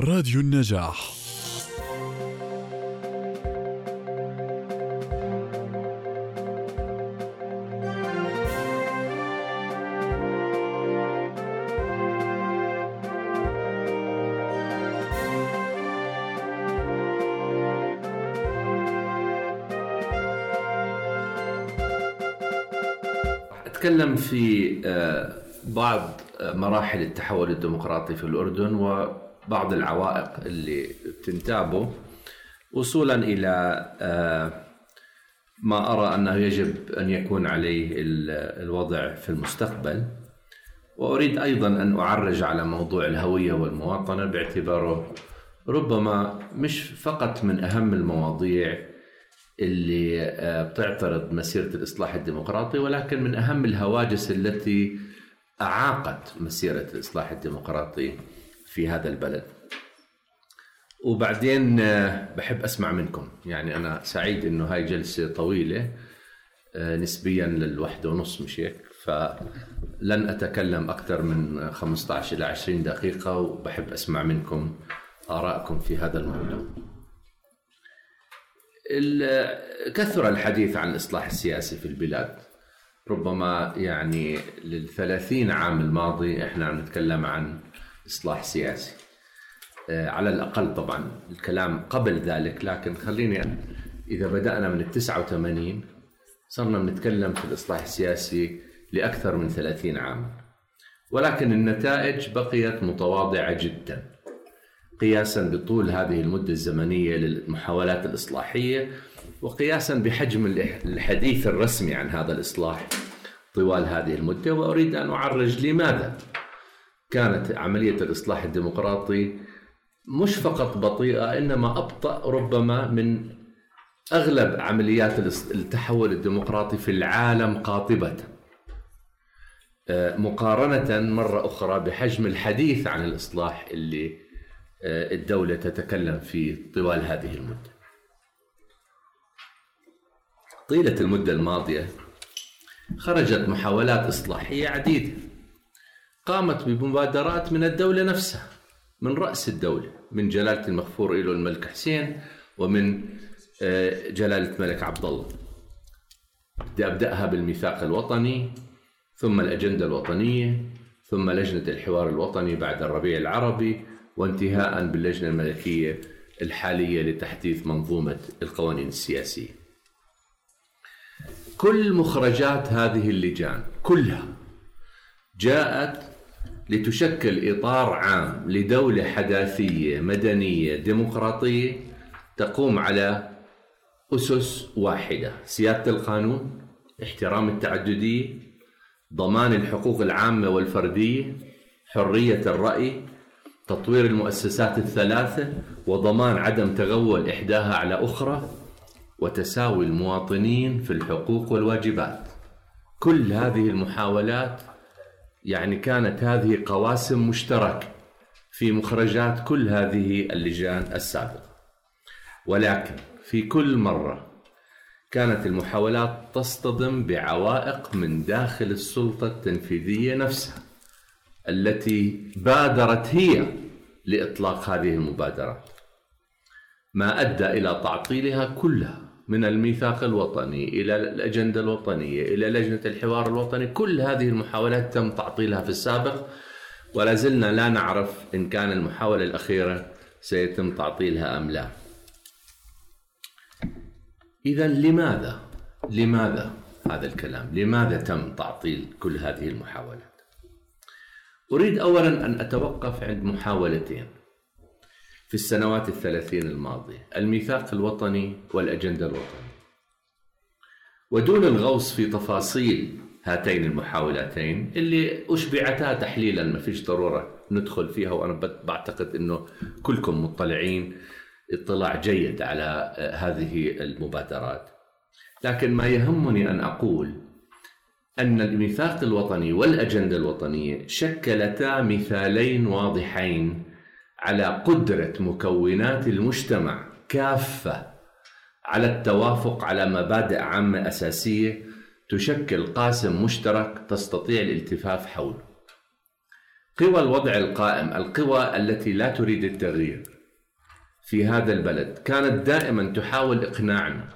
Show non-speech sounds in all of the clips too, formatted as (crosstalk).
راديو النجاح. أتكلم في آه، بعض آه، مراحل التحول الديمقراطي في الأردن وبعض العوائق اللي تنتابه وصولا إلى آه، ما أرى أنه يجب أن يكون عليه ال- الوضع في المستقبل. وأريد أيضا أن أعرج على موضوع الهوية والمواطنة باعتباره ربما مش فقط من أهم المواضيع اللي آه، بتعترض مسيرة الإصلاح الديمقراطي ولكن من أهم الهواجس التي أعاقت مسيرة الإصلاح الديمقراطي. في هذا البلد. وبعدين آه، بحب أسمع منكم. يعني أنا سعيد أنه هاي جلسة طويلة آه، نسبيا للوحدة ونص مش هيك؟ فلن أتكلم أكثر من 15 إلى 20 دقيقة وبحب أسمع منكم آرائكم في هذا الموضوع. ال- كثر الحديث عن الإصلاح السياسي في البلاد. ربما يعني للثلاثين عام الماضي إحنا عم نتكلم عن إصلاح سياسي. آه، على الأقل طبعا الكلام قبل ذلك لكن خليني إذا بدأنا من التسعة وثمانين صرنا بنتكلم في الإصلاح السياسي لأكثر من ثلاثين عام ولكن النتائج بقيت متواضعة جداً قياسا بطول هذه المدة الزمنية للمحاولات الإصلاحية وقياسا بحجم الحديث الرسمي عن هذا الإصلاح طوال هذه المدة. وأريد أن أعرج لماذا؟ كانت عملية الإصلاح الديمقراطي مش فقط بطيئة إنما أبطأ ربما من أغلب عمليات التحول الديمقراطي في العالم قاطبة. آه، مقارنة مرة أخرى بحجم الحديث عن الإصلاح اللي آه، الدولة تتكلم فيه طوال هذه المدة. طيلة المدة الماضية خرجت محاولات إصلاحية عديدة. قامت بمبادرات من الدولة نفسها من رأس الدولة من جلالة المغفور له الملك حسين ومن آه، جلالة الملك عبد الله بدي أبدأها بالميثاق الوطني ثم الأجندة الوطنية ثم لجنة الحوار الوطني بعد الربيع العربي وانتهاء باللجنة الملكية الحالية لتحديث منظومة القوانين السياسية. كل مخرجات هذه اللجان كلها جاءت لتشكل إطار عام لدولة حداثية مدنية ديمقراطية تقوم على أسس واحدة. سيادة القانون احترام التعددية ضمان الحقوق العامة والفردية حرية الرأي تطوير المؤسسات الثلاثة وضمان عدم تغول إحداها على أخرى وتساوي المواطنين في الحقوق والواجبات. كل هذه المحاولات يعني كانت هذه قواسم مشتركة في مخرجات كل هذه اللجان السابقة. ولكن في كل مرة كانت المحاولات تصطدم بعوائق من داخل السلطة التنفيذية نفسها التي بادرت هي لإطلاق هذه المبادرات. ما أدى إلى تعطيلها كلها من الميثاق الوطني إلى الأجندة الوطنية إلى لجنة الحوار الوطني. كل هذه المحاولات تم تعطيلها في السابق ولا زلنا لا نعرف إن كان المحاولة الأخيرة سيتم تعطيلها أم لا. إذا لماذا؟ لماذا هذا الكلام؟ لماذا تم تعطيل كل هذه المحاولات؟ أريد أولا أن أتوقف عند محاولتين. في السنوات الثلاثين الماضية الميثاق الوطني والأجندة الوطنية. ودون الغوص في تفاصيل هاتين المحاولتين اللي أشبعتا تحليلا ما فيش ضرورة ندخل فيها وأنا بعتقد أنه كلكم مطلعين اطلاع جيد على آه، هذه المبادرات. لكن ما يهمني أن أقول أن الميثاق الوطني والأجندة الوطنية شكلتا مثالين واضحين على قدرة مكونات المجتمع كافة على التوافق على مبادئ عامة أساسية تشكل قاسم مشترك تستطيع الالتفاف حوله. قوى الوضع القائم القوى التي لا تريد التغيير في هذا البلد كانت دائما تحاول إقناعنا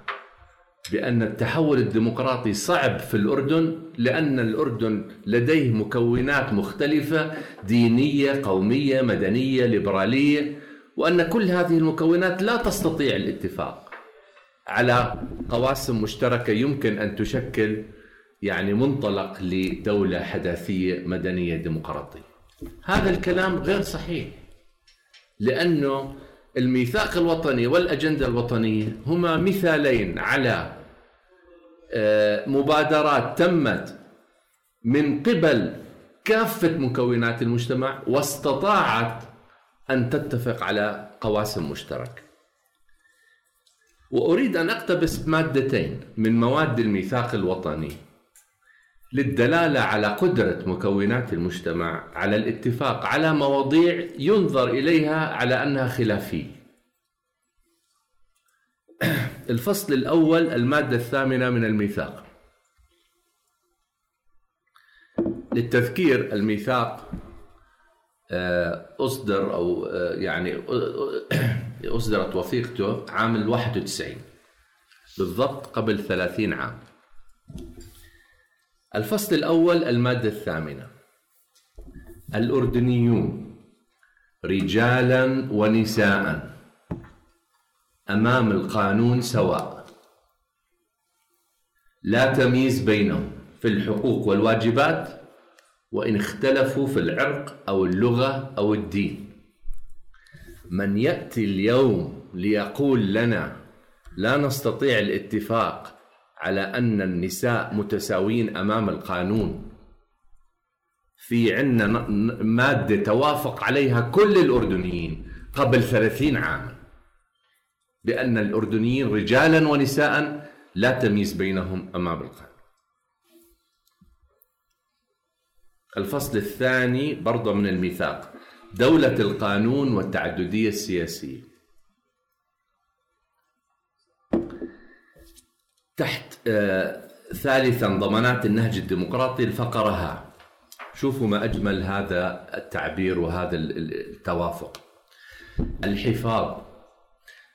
بأن التحول الديمقراطي صعب في الأردن لأن الأردن لديه مكونات مختلفة دينية قومية مدنية ليبرالية وأن كل هذه المكونات لا تستطيع الاتفاق على قواسم مشتركة يمكن أن تشكل يعني منطلق لدولة حداثية مدنية ديمقراطية. هذا الكلام غير صحيح لأنه الميثاق الوطني والأجندة الوطنية هما مثالين على آه، مبادرات تمت من قبل كافة مكونات المجتمع واستطاعت أن تتفق على قواسم مشتركة. وأريد أن أقتبس مادتين من مواد الميثاق الوطني. للدلالة على قدرة مكونات المجتمع على الاتفاق على مواضيع ينظر إليها على أنها خلافية. (clears throat) الفصل الأول المادة الثامنة من الميثاق. للتذكير الميثاق آه، أصدر أو آه، يعني (clears throat) أصدرت وثيقته عام 91 بالضبط قبل 30 عام. الفصل الأول المادة الثامنة. الأردنيون رجالا ونساء. أمام القانون سواء. لا تمييز بينهم في الحقوق والواجبات وإن اختلفوا في العرق أو اللغة أو الدين. من يأتي اليوم ليقول لنا لا نستطيع الاتفاق على أن النساء متساويين أمام القانون. في عندنا مادة توافق عليها كل الأردنيين قبل ثلاثين عاما. بأن الأردنيين رجالا ونساء لا تمييز بينهم أمام القانون. الفصل الثاني برضه من الميثاق دولة القانون والتعددية السياسية. تحت آه ثالثا ضمانات النهج الديمقراطي الفقرة ها شوفوا ما أجمل هذا التعبير وهذا التوافق. الحفاظ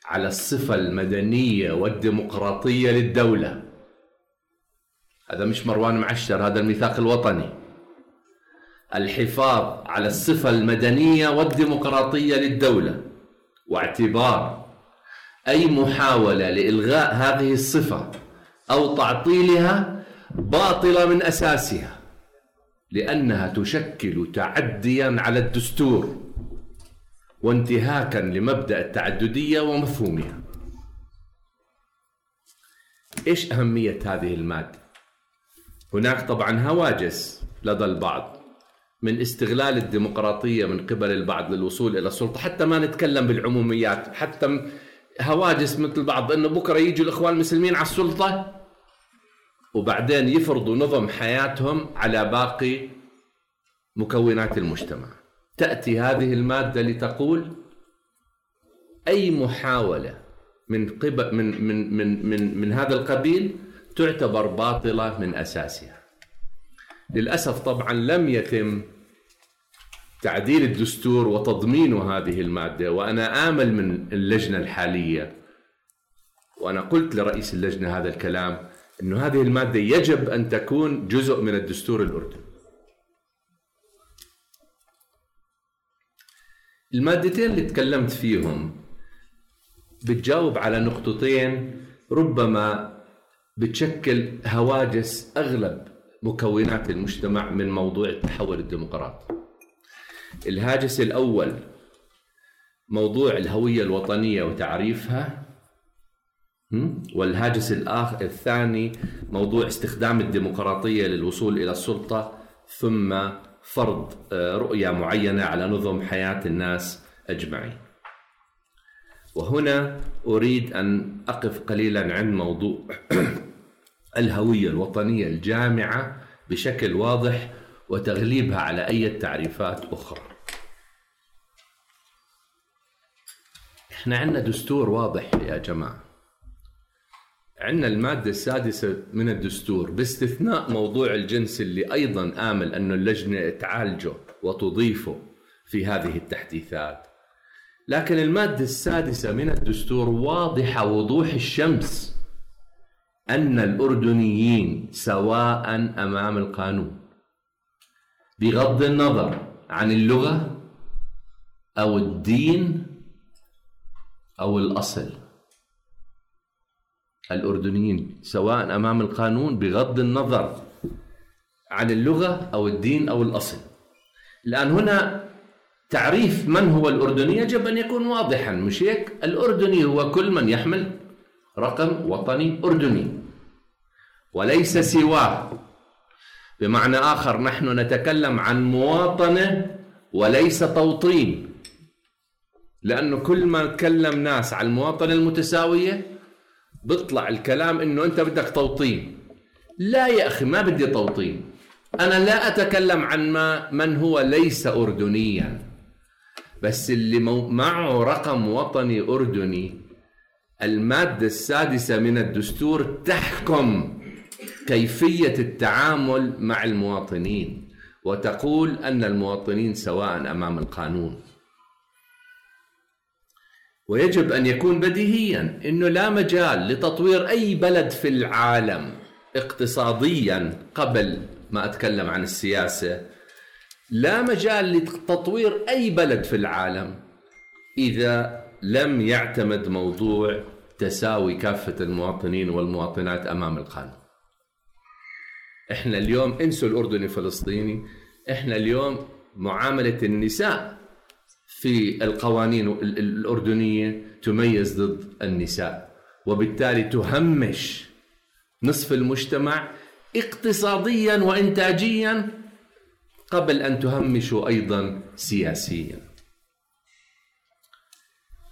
على الصفة المدنية والديمقراطية للدولة. هذا مش مروان معشر هذا الميثاق الوطني. الحفاظ على الصفة المدنية والديمقراطية للدولة. واعتبار أي محاولة لإلغاء هذه الصفة أو تعطيلها باطلة من أساسها لأنها تشكل تعديا على الدستور وانتهاكا لمبدأ التعددية ومفهومها إيش أهمية هذه المادة؟ هناك طبعا هواجس لدى البعض من استغلال الديمقراطية من قبل البعض للوصول إلى السلطة حتى ما نتكلم بالعموميات حتى هواجس مثل بعض أنه بكرة يجوا الإخوان المسلمين على السلطة وبعدين يفرضوا نظم حياتهم على باقي مكونات المجتمع. تأتي هذه المادة لتقول أي محاولة من قبل من من من من, من هذا القبيل تعتبر باطلة من أساسها. للأسف طبعا لم يتم تعديل الدستور وتضمين هذه المادة وأنا آمل من اللجنة الحالية وأنا قلت لرئيس اللجنة هذا الكلام أنه هذه المادة يجب أن تكون جزء من الدستور الأردني. المادتين اللي تكلمت فيهم بتجاوب على نقطتين ربما بتشكل هواجس أغلب مكونات المجتمع من موضوع التحول الديمقراطي. الهاجس الأول موضوع الهوية الوطنية وتعريفها والهاجس الآخر الثاني موضوع استخدام الديمقراطية للوصول إلى السلطة ثم فرض آه، رؤية معينة على نظم حياة الناس أجمعين. وهنا أريد أن أقف قليلا عن موضوع (clears throat) الهوية الوطنية الجامعة بشكل واضح وتغليبها على أي تعريفات أخرى. إحنا عندنا دستور واضح يا جماعة. عندنا المادة السادسة من الدستور باستثناء موضوع الجنس اللي أيضا آمل أنه اللجنة تعالجه وتضيفه في هذه التحديثات. لكن المادة السادسة من الدستور واضحة وضوح الشمس أن الأردنيين سواء أمام القانون بغض النظر عن اللغة أو الدين أو الأصل الأردنيين سواء أمام القانون بغض النظر عن اللغة أو الدين أو الأصل. الآن هنا تعريف من هو الأردني يجب أن يكون واضحا. مش هيك؟ الأردني هو كل من يحمل رقم وطني أردني. وليس سواه. بمعنى آخر نحن نتكلم عن مواطنة وليس توطين. لأنه كل ما تكلم ناس عن المواطنة المتساوية بيطلع الكلام إنه أنت بدك توطين. لا يا أخي ما بدي توطين. أنا لا أتكلم عن ما من هو ليس أردنيا. بس اللي معه رقم وطني أردني. المادة السادسة من الدستور تحكم كيفية التعامل مع المواطنين وتقول أن المواطنين سواء أمام القانون. ويجب أن يكون بديهيا أنه لا مجال لتطوير أي بلد في العالم اقتصاديا قبل ما أتكلم عن السياسة. لا مجال لتطوير أي بلد في العالم إذا لم يعتمد موضوع تساوي كافة المواطنين والمواطنات أمام القانون. إحنا اليوم انسوا الأردني فلسطيني إحنا اليوم معاملة النساء في القوانين الأردنية تميز ضد النساء وبالتالي تهمش نصف المجتمع اقتصاديا وانتاجيا قبل أن تهمشوا أيضا سياسيا.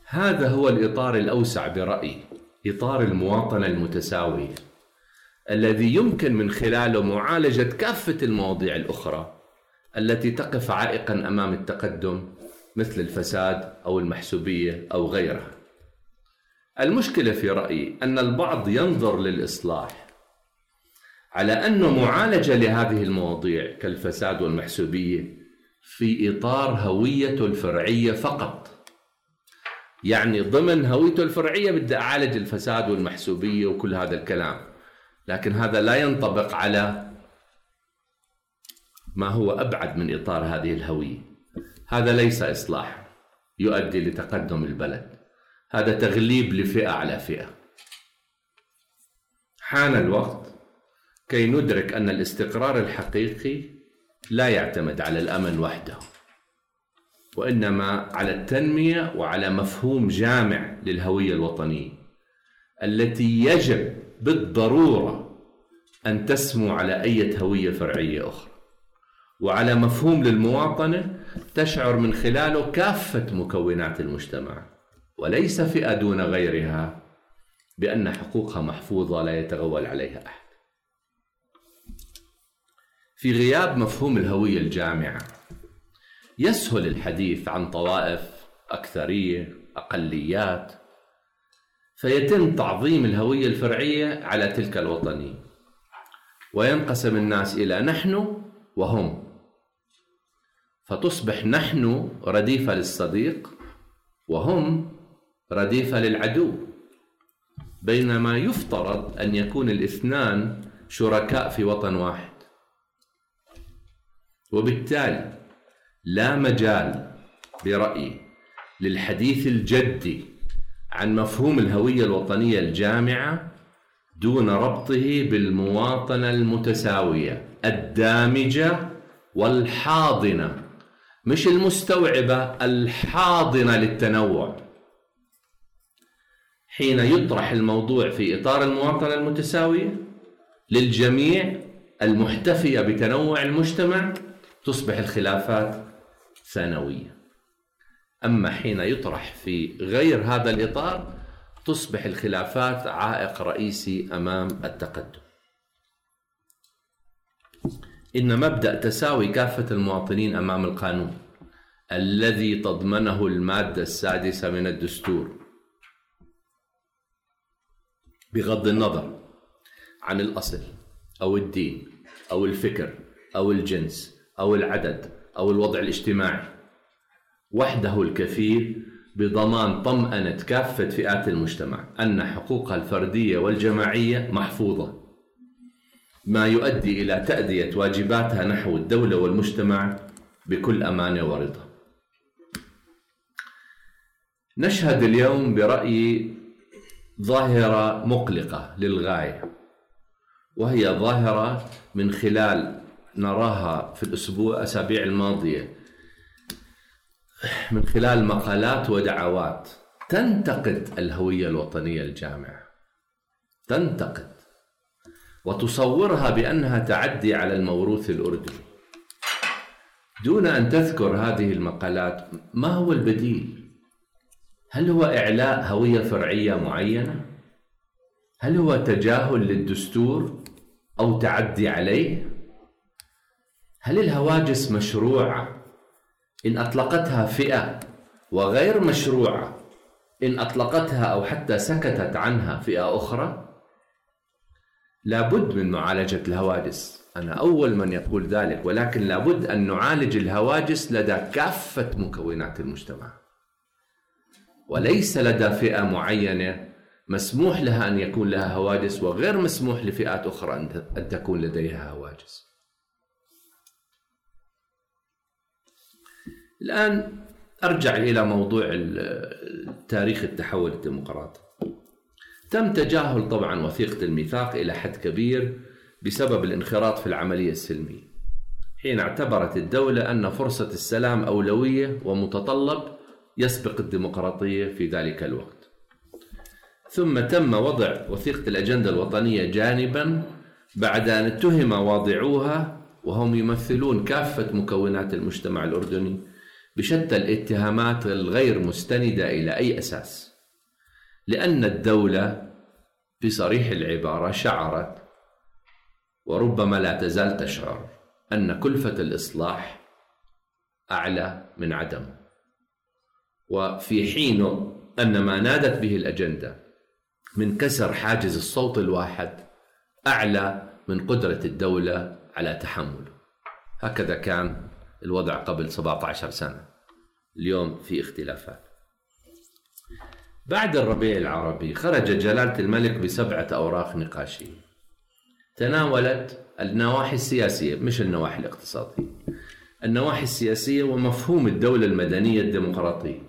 هذا هو الإطار الأوسع برأيي إطار المواطنه المتساويه الذي يمكن من خلاله معالجة كافة المواضيع الأخرى التي تقف عائقا أمام التقدم مثل الفساد أو المحسوبية أو غيرها. المشكلة في رأيي أن البعض ينظر للإصلاح على أنه معالجة لهذه المواضيع كالفساد والمحسوبية في إطار هويته الفرعية فقط. يعني ضمن هويته الفرعية بدي أعالج الفساد والمحسوبية وكل هذا الكلام. لكن هذا لا ينطبق على ما هو أبعد من إطار هذه الهوية. هذا ليس إصلاح يؤدي لتقدم البلد. هذا تغليب لفئة على فئة. حان الوقت كي ندرك أن الاستقرار الحقيقي لا يعتمد على الأمن وحده وإنما على التنمية وعلى مفهوم جامع للهوية الوطنية التي يجب بالضرورة أن تسمو على أي هوية فرعية أخرى وعلى مفهوم للمواطنة تشعر من خلاله كافة مكونات المجتمع وليس فئة دون غيرها بأن حقوقها محفوظة لا يتغول عليها أحد. في غياب مفهوم الهوية الجامعة يسهل الحديث عن طوائف أكثرية أقليات فيتم تعظيم الهوية الفرعية على تلك الوطنية وينقسم الناس إلى نحن وهم. فتصبح نحن رديفة للصديق وهم رديفة للعدو. بينما يفترض أن يكون الاثنان شركاء في وطن واحد. وبالتالي لا مجال برأيي للحديث الجدي عن مفهوم الهوية الوطنية الجامعة دون ربطه بالمواطنة المتساوية الدامجة والحاضنة. مش المستوعبة الحاضنة للتنوع. حين يطرح الموضوع في إطار المواطنة المتساوية للجميع المحتفية بتنوع المجتمع تصبح الخلافات ثانوية أما حين يطرح في غير هذا الإطار تصبح الخلافات عائق رئيسي أمام التقدم. إن مبدأ تساوي كافة المواطنين أمام القانون الذي تضمنه المادة السادسة من الدستور. بغض النظر عن الأصل أو الدين أو الفكر أو الجنس أو العدد أو الوضع الاجتماعي وحده الكفيل بضمان طمأنة كافة فئات المجتمع أن حقوقها الفردية والجماعية محفوظة. ما يؤدي إلى تأدية واجباتها نحو الدولة والمجتمع بكل أمانة ورضا. نشهد اليوم برأيي ظاهرة مقلقة للغاية وهي ظاهرة من خلال نراها في الأسبوع أسابيع الماضية من خلال مقالات ودعوات تنتقد الهوية الوطنية الجامعة تنتقد وتصورها بأنها تعدي على الموروث الأردني دون أن تذكر هذه المقالات ما هو البديل هل هو إعلاء هوية فرعية معينة؟ هل هو تجاهل للدستور أو تعدي عليه؟ هل الهواجس مشروعة إن أطلقتها فئة وغير مشروعة إن أطلقتها أو حتى سكتت عنها فئة أخرى؟ لابد من معالجة الهواجس. أنا أول من يقول ذلك ولكن لابد أن نعالج الهواجس لدى كافة مكونات المجتمع. وليس لدى فئة معينة مسموح لها أن يكون لها هواجس وغير مسموح لفئات أخرى أن تكون لديها هواجس. الآن أرجع إلى موضوع تاريخ التحول الديمقراطي. تم تجاهل طبعا وثيقة الميثاق إلى حد كبير بسبب الانخراط في العملية السلمية. حين اعتبرت الدولة أن فرصة السلام أولوية ومتطلب يسبق الديمقراطية في ذلك الوقت. ثم تم وضع وثيقة الأجندة الوطنية جانبا بعد أن اتهم واضعوها وهم يمثلون كافة مكونات المجتمع الأردني بشتى الاتهامات الغير مستندة إلى أي أساس. لأن الدولة بصريح العبارة شعرت وربما لا تزال تشعر أن كلفة الإصلاح أعلى من عدم. وفي حين أن ما نادت به الأجندة من كسر حاجز الصوت الواحد أعلى من قدرة الدولة على تحمله. هكذا كان الوضع قبل 17 سنة. اليوم في اختلافات. بعد الربيع العربي خرج جلالة الملك بسبعة أوراق نقاشية تناولت النواحي السياسية مش النواحي الاقتصادية. النواحي السياسية ومفهوم الدولة المدنية الديمقراطية.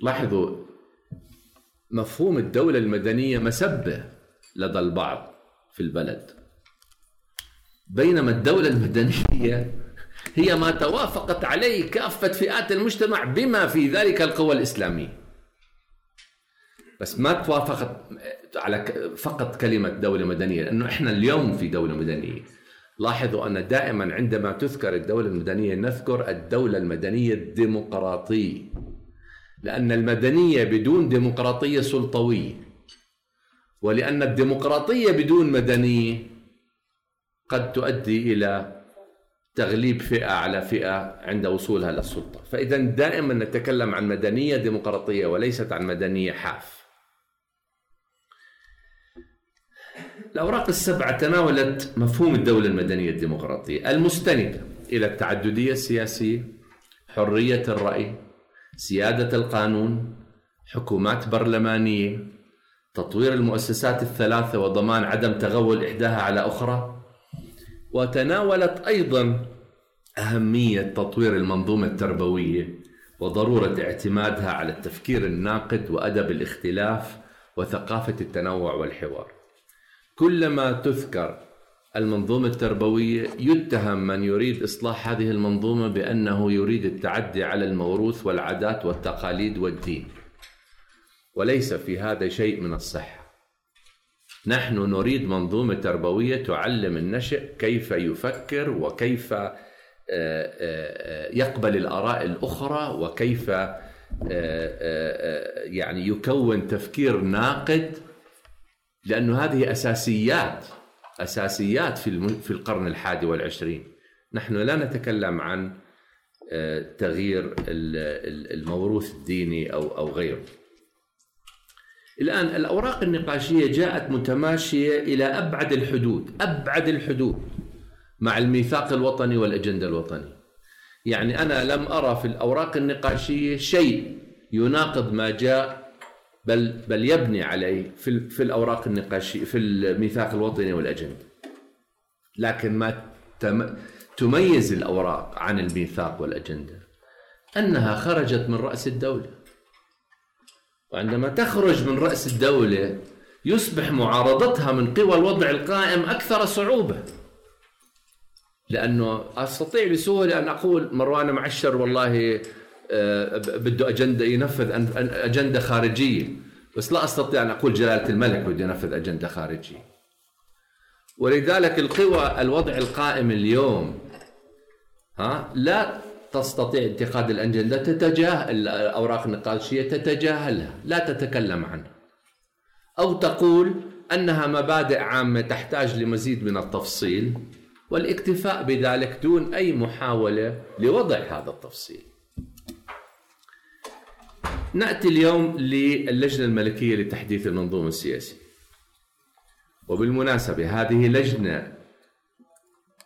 لاحظوا مفهوم الدولة المدنية مسبة لدى البعض في البلد. بينما الدولة المدنية هي ما توافقت عليه كافة فئات المجتمع بما في ذلك القوى الإسلامية. بس ما توافقت على فقط كلمة دولة مدنية لأنه إحنا اليوم في دولة مدنية. لاحظوا أن دائما عندما تذكر الدولة المدنية نذكر الدولة المدنية الديمقراطية. لأن المدنية بدون ديمقراطية سلطوية. ولأن الديمقراطية بدون مدنية قد تؤدي إلى تغليب فئة على فئة عند وصولها للسلطة فإذا دائما نتكلم عن مدنية ديمقراطية وليست عن مدنية حاف. الأوراق السبعة تناولت مفهوم الدولة المدنية الديمقراطية. المستندة إلى التعددية السياسية حرية الرأي سيادة القانون حكومات برلمانية تطوير المؤسسات الثلاثة وضمان عدم تغول إحداها على أخرى. وتناولت أيضا أهمية تطوير المنظومة التربوية وضرورة اعتمادها على التفكير الناقد وأدب الاختلاف وثقافة التنوع والحوار. كلما تذكر المنظومة التربوية يتهم من يريد إصلاح هذه المنظومة بأنه يريد التعدي على الموروث والعادات والتقاليد والدين وليس في هذا شيء من الصحة. نحن نريد منظومة تربوية تعلم النشء كيف يفكر وكيف آه، آه، يقبل الآراء الأخرى وكيف آه، يعني يكون تفكير ناقد لأنه هذه أساسيات أساسيات في في القرن الحادي والعشرين. نحن لا نتكلم عن آه، تغيير الموروث الديني أو أو غيره. الآن الأوراق النقاشية جاءت متماشية إلى أبعد الحدود أبعد الحدود مع الميثاق الوطني والأجندة الوطني يعني أنا لم أرى في الأوراق النقاشية شيء يناقض ما جاء بل بل يبني عليه في في الأوراق النقاشية في الميثاق الوطني والأجندة. لكن ما تميز الأوراق عن الميثاق والأجندة أنها خرجت من رأس الدولة. وعندما تخرج من رأس الدولة يصبح معارضتها من قوى الوضع القائم أكثر صعوبة. لأنه أستطيع بسهولة أن أقول مروان معشر والله آه، بده أجندة ينفذ أجندة خارجية بس لا أستطيع أن أقول جلالة الملك بده ينفذ أجندة خارجية ولذلك القوى الوضع القائم اليوم ها لا تستطيع اتخاذ الاجنده تتجاهل الأوراق النقاشية تتجاهلها لا تتكلم عنها أو تقول أنها مبادئ عامة تحتاج لمزيد من التفصيل والاكتفاء بذلك دون أي محاولة لوضع هذا التفصيل نأتي اليوم للجنة الملكية لتحديث المنظومة السياسية. وبالمناسبة هذه لجنة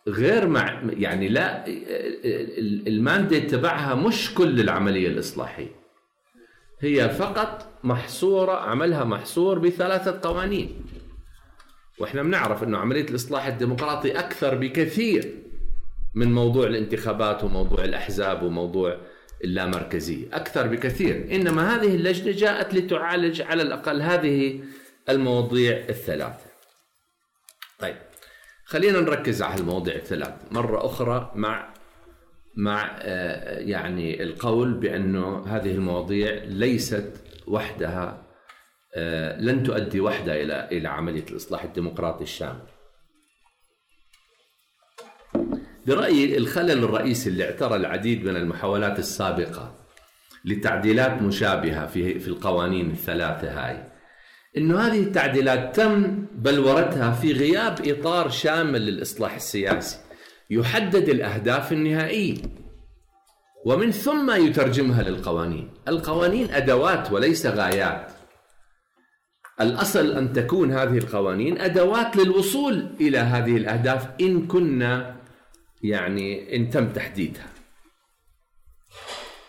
غير مع يعني لا المانديت تبعها مش كل العملية الإصلاحية. هي فقط محصورة عملها محصور بثلاثة قوانين. وإحنا بنعرف إنه عملية الإصلاح الديمقراطي أكثر بكثير من موضوع الانتخابات وموضوع الأحزاب وموضوع اللامركزية أكثر بكثير إنما هذه اللجنة جاءت لتعالج على الأقل هذه المواضيع الثلاثة طيب خلينا نركز على المواضيع الثلاث. مرة أخرى مع مع آه، يعني القول بأنه هذه المواضيع ليست وحدها آه، لن تؤدي وحدها إلى إلى عملية الإصلاح الديمقراطي الشامل. برأيي الخلل الرئيسي اللي اعترى العديد من المحاولات السابقة لتعديلات مشابهة في في القوانين الثلاثة هاي إنه هذه التعديلات تم بلورتها في غياب إطار شامل للإصلاح السياسي يحدد الأهداف النهائية ومن ثم يترجمها للقوانين. القوانين أدوات وليس غايات. الأصل أن تكون هذه القوانين أدوات للوصول إلى هذه الأهداف إن كنا يعني إن تم تحديدها.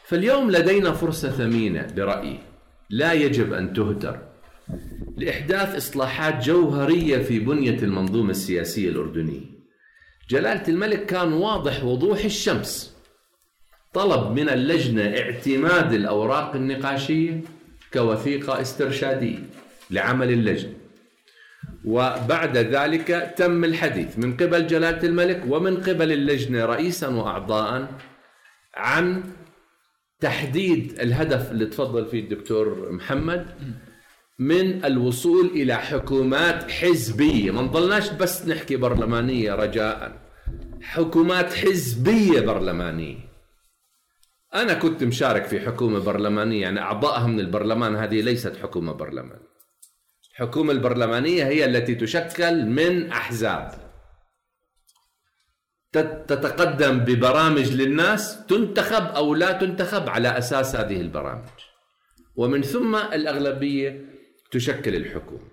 فاليوم لدينا فرصة ثمينة برأيي. لا يجب أن تهدر لإحداث إصلاحات جوهرية في بنية المنظومة السياسية الأردنية. جلالة الملك كان واضح وضوح الشمس. طلب من اللجنة اعتماد الأوراق النقاشية كوثيقة استرشادية لعمل اللجنة. وبعد ذلك تم الحديث من قبل جلالة الملك ومن قبل اللجنة رئيسا وأعضاء عن تحديد الهدف اللي تفضل فيه الدكتور محمد. من الوصول إلى حكومات حزبية. ما نضلناش بس نحكي برلمانية رجاء. حكومات حزبية برلمانية. أنا كنت مشارك في حكومة برلمانية يعني أعضائها من البرلمان هذه ليست حكومة برلمانية الحكومة البرلمانية هي التي تشكل من أحزاب. تتقدم ببرامج للناس تنتخب أو لا تنتخب على أساس هذه البرامج. ومن ثم الأغلبية تشكل الحكومة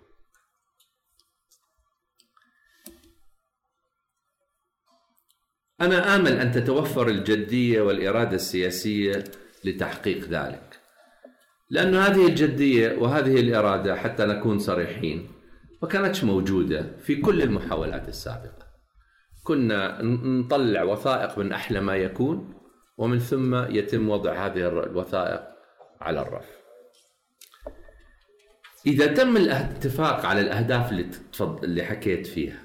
أنا آمل أن تتوفر الجدية والإرادة السياسية لتحقيق ذلك. لأن هذه الجدية وهذه الإرادة حتى نكون صريحين ما كانتش موجودة في كل المحاولات السابقة. كنا نطلع وثائق من أحلى ما يكون ومن ثم يتم وضع هذه الوثائق على الرف. إذا تم الاتفاق على الأهداف اللي, اللي حكيت فيها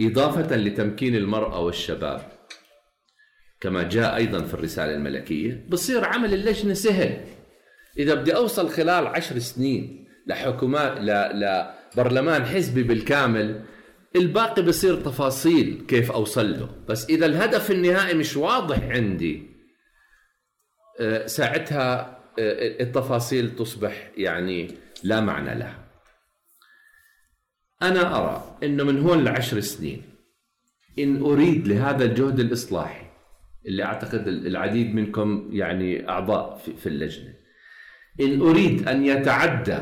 إضافة لتمكين المرأة والشباب كما جاء أيضا في الرسالة الملكية بصير عمل اللجنة سهل. إذا بدي أوصل خلال عشر سنين لحكومات لبرلمان حزبي بالكامل الباقي بصير تفاصيل كيف اوصل له بس إذا الهدف النهائي مش واضح عندي آه، ساعتها آه، التفاصيل تصبح يعني لا معنى لها. أنا أرى انه من هون لعشر سنين إن أريد لهذا الجهد الإصلاحي اللي أعتقد العديد منكم يعني أعضاء في اللجنة إن أريد أن يتعدى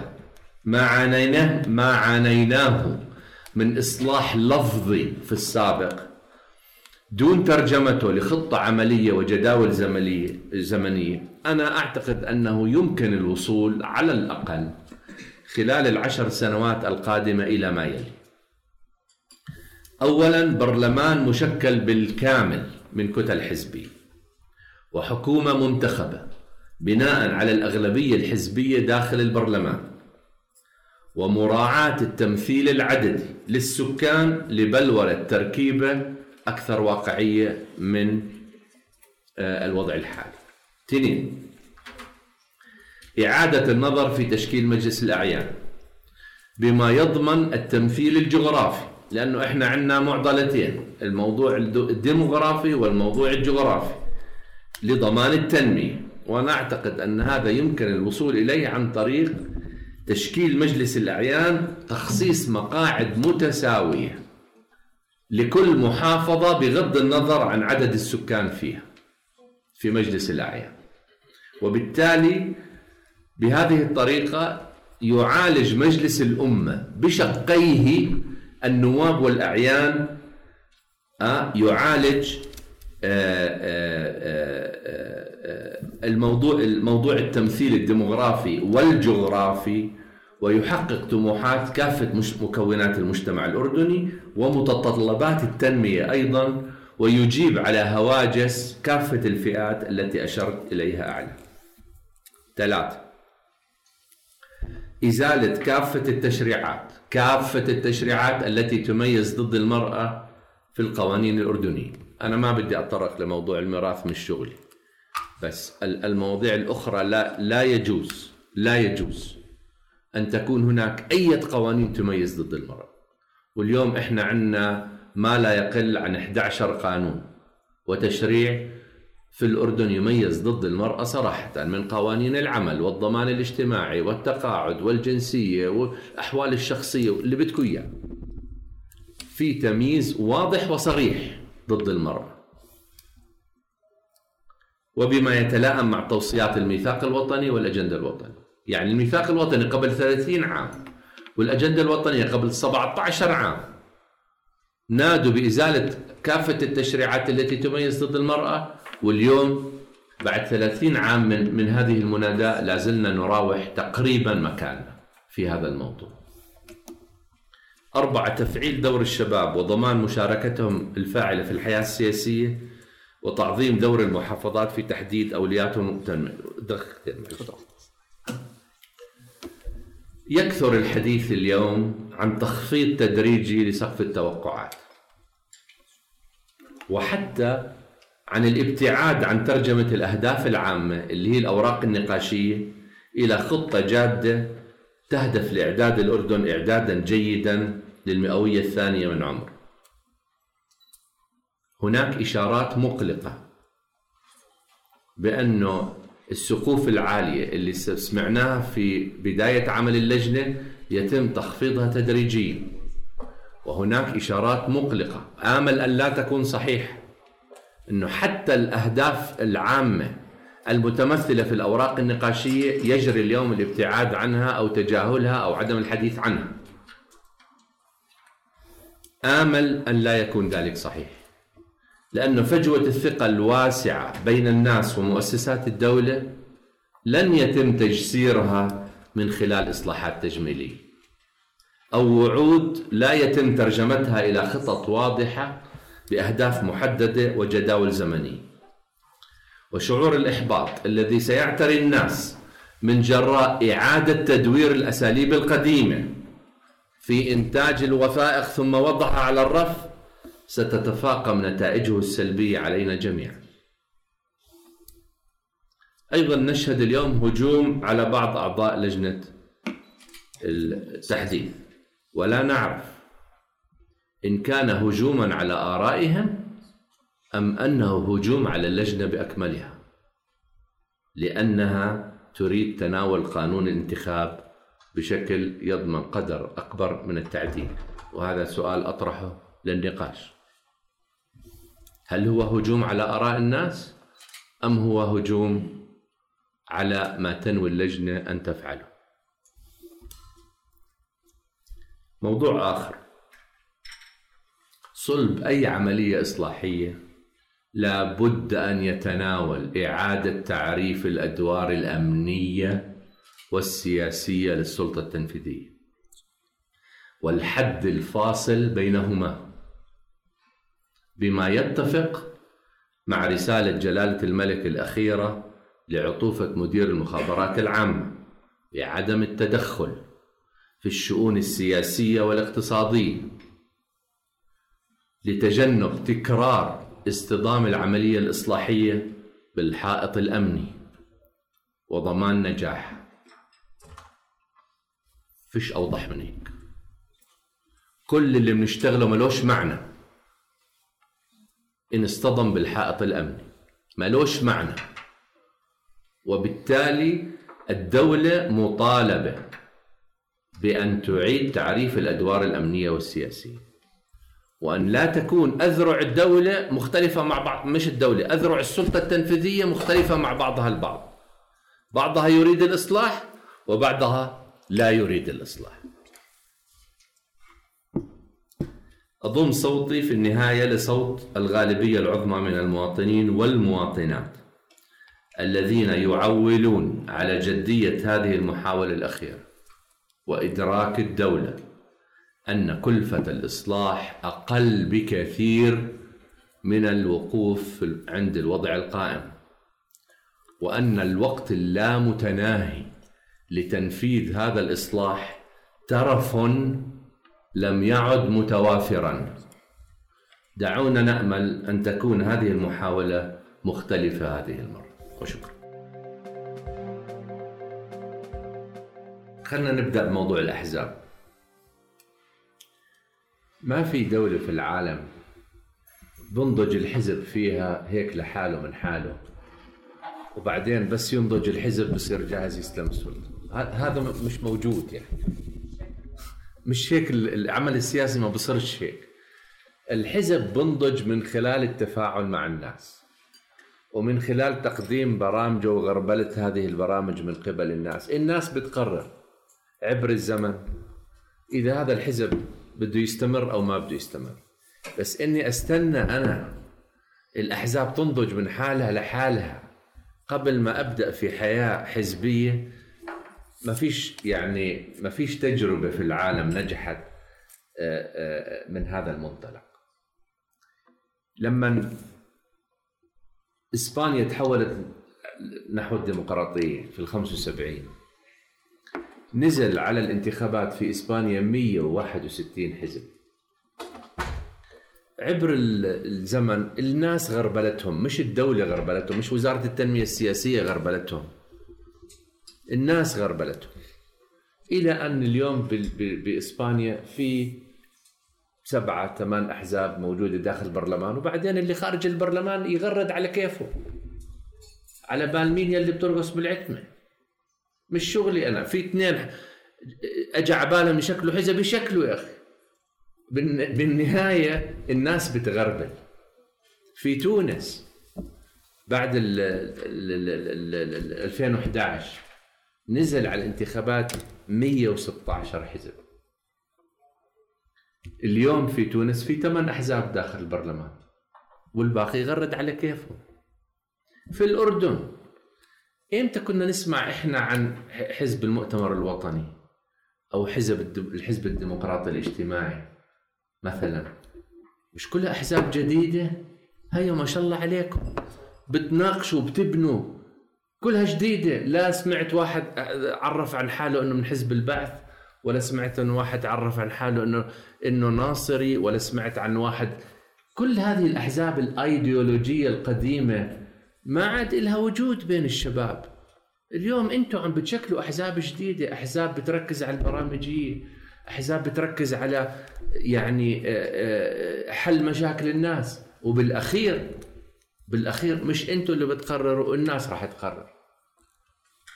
ما عانيناه ما عانيناه من إصلاح لفظي في السابق دون ترجمته لخطة عملية وجداول زمنية. أنا أعتقد أنه يمكن الوصول على الأقل خلال العشر سنوات القادمة إلى ما يلي. أولا برلمان مشكل بالكامل من كتل حزبية وحكومة منتخبة بناء على الأغلبية الحزبية داخل البرلمان ومراعاة التمثيل العددي للسكان لبلورة تركيبة أكثر واقعية من آه، الوضع الحالي. اثنين إعادة النظر في تشكيل مجلس الأعيان بما يضمن التمثيل الجغرافي لأنه إحنا عندنا معضلتين الموضوع الديموغرافي والموضوع الجغرافي لضمان التنمية. وأنا أعتقد أن هذا يمكن الوصول إليه عن طريق تشكيل مجلس الأعيان تخصيص مقاعد متساوية لكل محافظة بغض النظر عن عدد السكان فيها في مجلس الأعيان. وبالتالي بهذه الطريقة يعالج مجلس الأمة بشقيه النواب والأعيان آه، يعالج آه، آه، الموضوع الموضوع التمثيل الديموغرافي والجغرافي ويحقق طموحات كافة مكونات المجتمع الأردني ومتطلبات التنمية أيضا ويجيب على هواجس كافة الفئات التي أشرت إليها أعلى. ثلاثة. إزالة كافة التشريعات كافة التشريعات التي تميز ضد المرأة في القوانين الأردنية. أنا ما بدي أتطرق لموضوع الميراث من شغلي بس المواضيع الأخرى لا لا يجوز لا يجوز أن تكون هناك أي قوانين تميز ضد المرأة. واليوم إحنا عندنا ما لا يقل عن 11 قانون وتشريع في الأردن يميز ضد المرأة صراحة من قوانين العمل والضمان الاجتماعي والتقاعد والجنسية والأحوال الشخصية اللي بدكم إياه في تمييز واضح وصريح ضد المرأة. وبما يتلائم مع توصيات الميثاق الوطني والأجندة الوطني يعني الميثاق الوطني قبل 30 عام والأجندة الوطنية قبل 17 عام نادوا بإزالة كافة التشريعات التي تميز ضد المرأة واليوم بعد 30 عام من, من هذه المناداة لازلنا نراوح تقريبا مكاننا في هذا الموضوع. أربعة تفعيل دور الشباب وضمان مشاركتهم الفاعلة في الحياة السياسية وتعظيم دور المحافظات في تحديد أولوياتهم يكثر الحديث اليوم عن تخفيض تدريجي لسقف التوقعات. وحتى عن الابتعاد عن ترجمة الأهداف العامة اللي هي الأوراق النقاشية إلى خطة جادة تهدف لإعداد الأردن إعدادا جيدا للمئوية الثانية من عمره هناك إشارات مقلقة بأنه السقوف العالية اللي سمعناها في بداية عمل اللجنة يتم تخفيضها تدريجيا. وهناك إشارات مقلقة. آمل أن لا تكون صحيحة أنه حتى الأهداف العامة المتمثلة في الأوراق النقاشية يجري اليوم الابتعاد عنها أو تجاهلها أو عدم الحديث عنها. آمل أن لا يكون ذلك صحيح لأن فجوة الثقة الواسعة بين الناس ومؤسسات الدولة لن يتم تجسيرها من خلال إصلاحات تجميلية. أو وعود لا يتم ترجمتها إلى خطط واضحة بأهداف محددة وجداول زمنية. وشعور الإحباط الذي سيعتري الناس من جراء إعادة تدوير الأساليب القديمة في إنتاج الوثائق ثم وضعها على الرف ستتفاقم نتائجه السلبية علينا جميعا. أيضا نشهد اليوم هجوم على بعض أعضاء لجنة التحديث. ولا نعرف إن كان هجوما على آرائهم أم أنه هجوم على اللجنة بأكملها لأنها تريد تناول قانون الانتخاب بشكل يضمن قدر أكبر من التعديل. وهذا سؤال أطرحه للنقاش. هل هو هجوم على آراء الناس أم هو هجوم على ما تنوي اللجنة أن تفعله؟ موضوع آخر. صلب أي عملية إصلاحية لا بد أن يتناول إعادة تعريف الأدوار الأمنية والسياسية للسلطة التنفيذية والحد الفاصل بينهما بما يتفق مع رسالة جلالة الملك الأخيرة لعطوفة مدير المخابرات العامة بعدم التدخل في الشؤون السياسية والاقتصادية. لتجنب تكرار اصطدام العملية الإصلاحية بالحائط الأمني وضمان نجاح. فيش أوضح من هيك. كل اللي بنشتغله ملوش معنى. إن اصطدم بالحائط الأمني ملوش معنى. وبالتالي الدولة مطالبة بأن تعيد تعريف الأدوار الأمنية والسياسية. وأن لا تكون أذرع الدولة مختلفة مع بعض مش الدولة أذرع السلطة التنفيذية مختلفة مع بعضها البعض. بعضها يريد الإصلاح وبعضها لا يريد الإصلاح. أضم صوتي في النهاية لصوت الغالبية العظمى من المواطنين والمواطنات الذين يعولون على جدية هذه المحاولة الأخيرة وإدراك الدولة. أن كلفة الإصلاح أقل بكثير من الوقوف عند الوضع القائم وأن الوقت اللامتناهي لتنفيذ هذا الإصلاح ترف لم يعد متوافرا. دعونا نأمل أن تكون هذه المحاولة مختلفة هذه المرة. وشكرا. خلنا نبدأ بموضوع الأحزاب. ما في دولة في العالم بنضج الحزب فيها هيك لحاله من حاله. وبعدين بس ينضج الحزب بصير جاهز يستلم السلطة. هذا مش موجود يعني. مش هيك العمل السياسي ما بصيرش هيك. الحزب بنضج من خلال التفاعل مع الناس. ومن خلال تقديم برامجه وغربلة هذه البرامج من قبل الناس. الناس بتقرر عبر الزمن إذا هذا الحزب بده يستمر أو ما بده يستمر. بس إني أستنى أنا الأحزاب تنضج من حالها لحالها قبل ما أبدأ في حياة حزبية ما فيش يعني ما فيش تجربة في العالم نجحت آه، آه، من هذا المنطلق. لما إسبانيا تحولت نحو الديمقراطية في ال 75 نزل على الانتخابات في إسبانيا 161 حزب. عبر الزمن الناس غربلتهم مش الدولة غربلتهم مش وزارة التنمية السياسية غربلتهم. الناس غربلتهم. إلى أن اليوم بإسبانيا في سبعة ثمان أحزاب موجودة داخل البرلمان وبعدين اللي خارج البرلمان يغرد على كيفه. على بال مين يلي بترقص بالعتمة. مش شغلي أنا في اثنين أجى على بالهم يشكلوا حزب يشكلوا يا أخي. بالنهاية الناس بتغربل. في تونس بعد ال 2011 نزل على الانتخابات 116 حزب. اليوم في تونس في ثمان أحزاب داخل البرلمان والباقي يغرد على كيفه في الأردن إمتى كنا نسمع إحنا عن حزب المؤتمر الوطني؟ أو حزب الحزب الديمقراطي الاجتماعي مثلا. مش كلها أحزاب جديدة؟ هيا ما شاء الله عليكم. بتناقشوا بتبنوا. كلها جديدة. لا سمعت واحد عرف عن حاله إنه من حزب البعث ولا سمعت إنه واحد عرف عن حاله إنه إنه ناصري ولا سمعت عن واحد. كل هذه الأحزاب الأيديولوجية القديمة ما عاد لها وجود بين الشباب. اليوم أنتم عم بتشكلوا أحزاب جديدة أحزاب بتركز على البرامجيه أحزاب بتركز على يعني آه، آه، حل مشاكل الناس. وبالأخير بالأخير مش أنتم اللي بتقرروا الناس راح تقرر.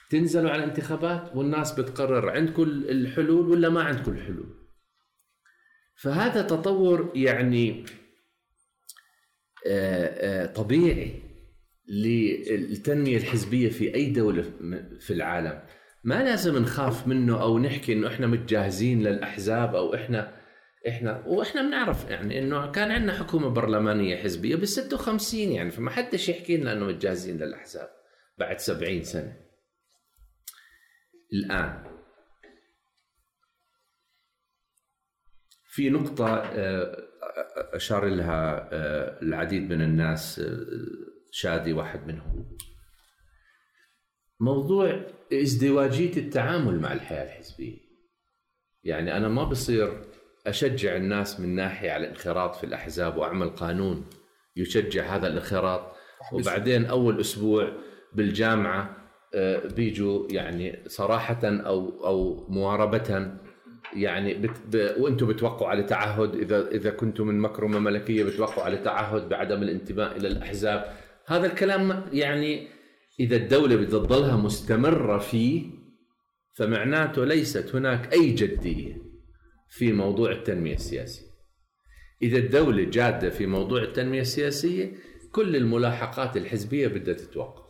تنزلوا على الانتخابات والناس بتقرر عندكم الحلول ولا ما عندكم الحلول فهذا تطور يعني آه، طبيعي. للتنمية الحزبية في أي دولة في العالم. ما لازم نخاف منه أو نحكي إنه إحنا متجاهزين للأحزاب أو إحنا إحنا وإحنا بنعرف يعني إنه كان عندنا حكومة برلمانية حزبية بال 56 يعني فما حدش يحكي لنا إنه متجهزين للأحزاب بعد 70 سنة. الآن في نقطة آه، أشار لها آه، العديد من الناس آه، شادي واحد منهم. موضوع ازدواجية التعامل مع الحياة الحزبية. يعني أنا ما بصير أشجع الناس من ناحية على الانخراط في الأحزاب وأعمل قانون يشجع هذا الانخراط. وبعدين أول أسبوع بالجامعة بيجوا يعني صراحة أو أو مواربة يعني بت ب... وأنتم بتوقعوا على تعهد. إذا إذا كنتم من مكرمة ملكية بتوقعوا على تعهد بعدم الانتماء إلى الأحزاب. هذا الكلام يعني إذا الدولة بدها تضلها مستمرة فيه فمعناته ليست هناك أي جدية في موضوع التنمية السياسية. إذا الدولة جادة في موضوع التنمية السياسية كل الملاحقات الحزبية بدها تتوقف.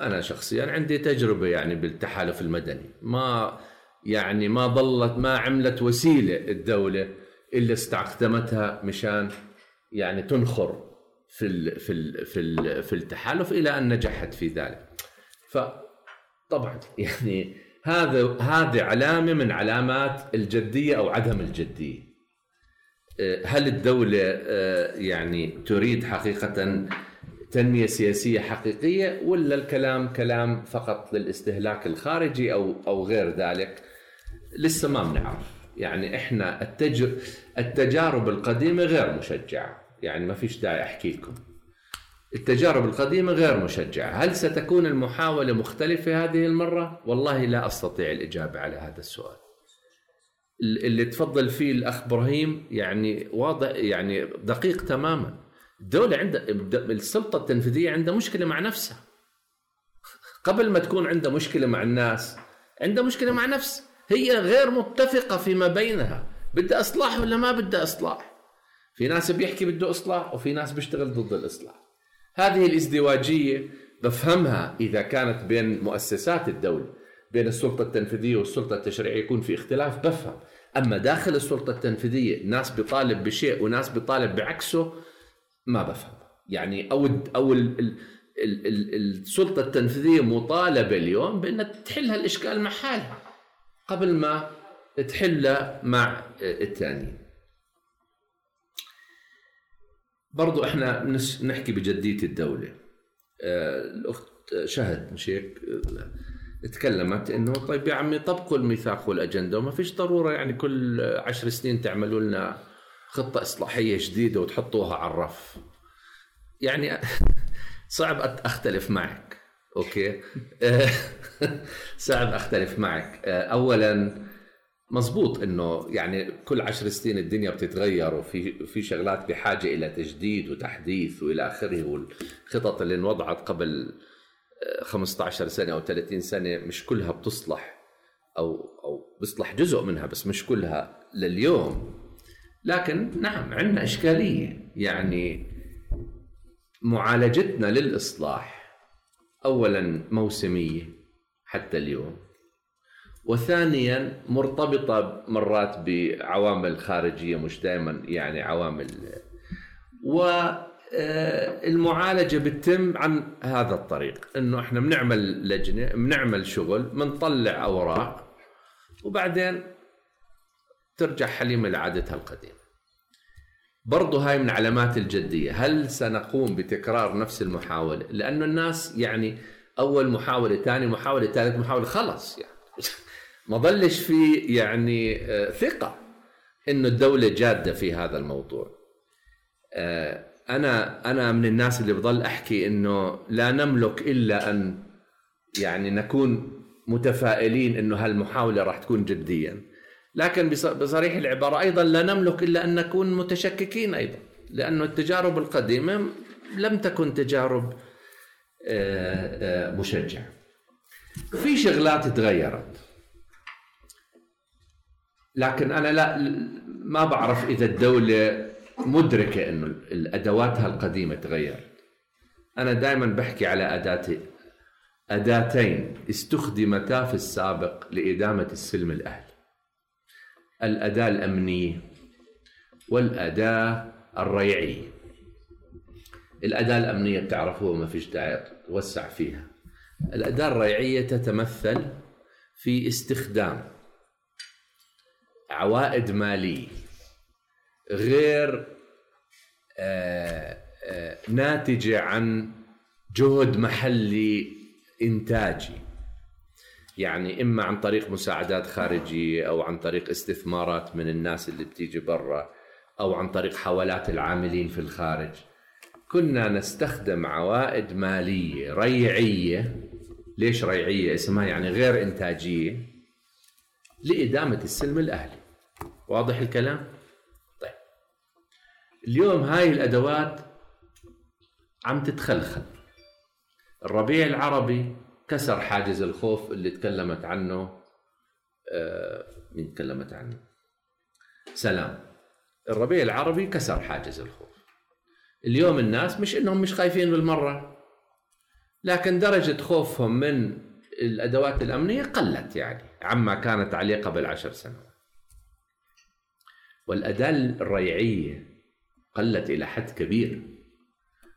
أنا شخصيا عندي تجربة يعني بالتحالف المدني. ما يعني ما ظلت ما عملت وسيلة الدولة إلا استخدمتها مشان يعني تنخر في ال في ال في ال في التحالف إلى أن نجحت في ذلك. فطبعا يعني هذا هذه علامة من علامات الجدية أو عدم الجدية. آه، هل الدولة آه، يعني تريد حقيقه تنمية سياسية حقيقية ولا الكلام كلام فقط للاستهلاك الخارجي أو أو غير ذلك؟ لسه ما بنعرف يعني إحنا. التجارب القديمة غير مشجعة يعني ما فيش داعي أحكي لكم. التجارب القديمة غير مشجعة. هل ستكون المحاولة مختلفة هذه المرة؟ والله لا أستطيع الإجابة على هذا السؤال. اللي تفضل فيه الأخ إبراهيم يعني واضح يعني دقيق تماما. الدولة عندها السلطة التنفيذية عندها مشكلة مع نفسها. قبل ما تكون عندها مشكلة مع الناس عندها مشكلة مع نفسها هي غير متفقة فيما بينها. بدها إصلاح ولا ما بدها إصلاح؟ في ناس بيحكي بده إصلاح وفي ناس بيشتغل ضد الإصلاح. هذه الازدواجية بفهمها إذا كانت بين مؤسسات الدولة بين السلطة التنفيذية والسلطة التشريعية يكون في اختلاف بفهم. أما داخل السلطة التنفيذية ناس بيطالب بشيء وناس بيطالب بعكسه ما بفهم. يعني أو أو ال ال ال السلطة التنفيذية مطالبة اليوم بأنها تحل هالإشكال مع حالها قبل ما تحله مع الثاني برضو إحنا نحكي بجدية الدولة. آه، الأخت شهد مش هيك تكلمت إنه طيب يا عمي طبقوا الميثاق والأجندة وما فيش ضرورة يعني كل عشر سنين تعملوا لنا خطة إصلاحية جديدة وتحطوها على الرف. يعني (laughs) صعب أختلف معك أوكي؟ (laughs) (laughs) صعب أختلف معك. آه، اولا مزبوط إنه يعني كل عشر سنين الدنيا بتتغير وفي في شغلات بحاجة إلى تجديد وتحديث وإلى آخره والخطط اللي انوضعت قبل 15 آه، سنة أو 30 سنة مش كلها بتصلح أو أو بيصلح جزء منها بس مش كلها لليوم. لكن نعم عندنا إشكالية. يعني معالجتنا للإصلاح اولا موسمية حتى اليوم. وثانيا مرتبطة مرات بعوامل خارجية مش دائما يعني عوامل. والمعالجه بتتم عن هذا الطريق إنه إحنا بنعمل لجنة بنعمل شغل بنطلع أوراق وبعدين ترجع حليمة لعادتها القديمة. برضو هاي من علامات الجدية. هل سنقوم بتكرار نفس المحاولة؟ لأنه الناس يعني أول محاولة ثاني محاولة ثالث محاولة خلص يعني. ما ظلش في يعني آه، ثقة إنه الدولة جادة في هذا الموضوع. آه، أنا أنا من الناس اللي بضل أحكي إنه لا نملك إلا أن يعني نكون متفائلين إنه هالمحاولة راح تكون جديا. لكن بصريح العبارة أيضا لا نملك إلا أن نكون متشككين أيضا لأن التجارب القديمة لم تكن تجارب آه، مشجعة. في شغلات تغيرت. لكن أنا لا ما بعرف إذا الدولة مدركة أنه الأدواتها القديمة تغيرت أنا دائما بحكي على أداتي أداتين استخدمتا في السابق لإدامة السلم الأهلي الأداة الأمنية والأداة الريعية. الأداة الأمنية بتعرفوها ما فيش داعي توسع فيها. الأداة الريعية تتمثل في استخدام عوائد مالية غير آه، آه، ناتجة عن جهد محلي إنتاجي. يعني إما عن طريق مساعدات خارجية أو عن طريق استثمارات من الناس اللي بتيجي برا أو عن طريق حولات العاملين في الخارج. كنا نستخدم عوائد مالية ريعية. ليش ريعية؟ اسمها يعني غير إنتاجية لإدامة السلم الأهلي. واضح الكلام؟ طيب. اليوم هاي الأدوات عم تتخلخل. الربيع العربي كسر حاجز الخوف اللي تكلمت عنه آه مين تكلمت عنه؟ سلام. الربيع العربي كسر حاجز الخوف. اليوم الناس مش إنهم مش خايفين بالمرة لكن درجة خوفهم من الأدوات الأمنية قلت يعني عما كانت عليه قبل عشر سنوات. والأداة الريعية قلت إلى حد كبير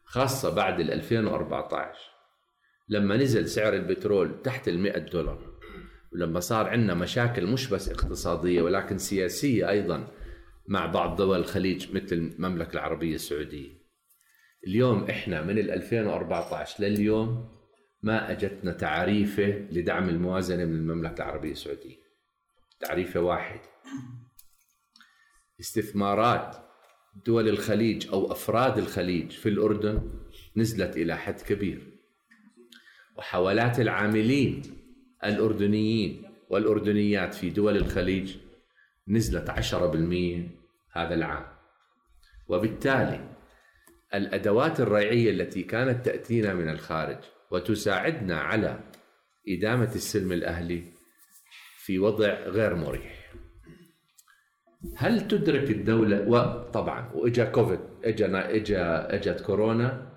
خاصة بعد ال 2014 لما نزل سعر البترول تحت ال 100 دولار ولما صار عندنا مشاكل مش بس اقتصادية ولكن سياسية أيضا مع بعض دول الخليج مثل المملكة العربية السعودية. اليوم إحنا من 2014 لليوم ما أجتنا تعريفة لدعم الموازنة من المملكة العربية السعودية. تعريفة واحد. استثمارات دول الخليج أو أفراد الخليج في الأردن نزلت إلى حد كبير وحولات العاملين الأردنيين والأردنيات في دول الخليج نزلت 10% هذا العام وبالتالي الأدوات الريعيه التي كانت تأتينا من الخارج وتساعدنا على إدامة السلم الأهلي في وضع غير مريح. هل تدرك الدولة وطبعا وإجا كوفيد إجا اجا اجت كورونا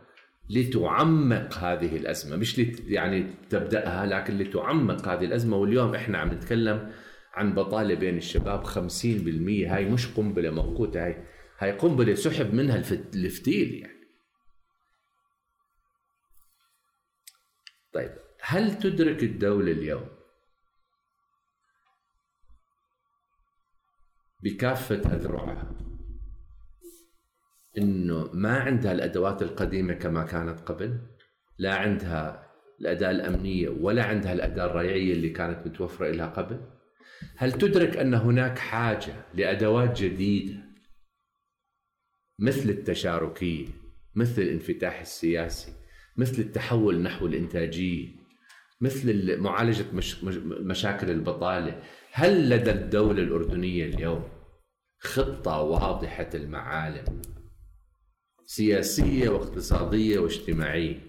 لتعمق هذه الأزمة. مش لت يعني تبدأها لكن لتعمق هذه الأزمة. واليوم إحنا عم نتكلم عن بطالة بين الشباب 50% هاي مش قنبلة موقوتة هاي هاي قنبلة سحب منها الفتيل يعني. طيب هل تدرك الدولة اليوم بكافة أذرعها. إنه ما عندها الأدوات القديمة كما كانت قبل لا عندها الأداة الأمنية ولا عندها الأداة الريعية اللي كانت متوفرة لها قبل. هل تدرك أن هناك حاجة لأدوات جديدة مثل التشاركية مثل الانفتاح السياسي مثل التحول نحو الإنتاجية؟ مثل معالجة مش مشاكل البطالة. هل لدى الدولة الأردنية اليوم خطة واضحة المعالم؟ سياسية واقتصادية واجتماعية.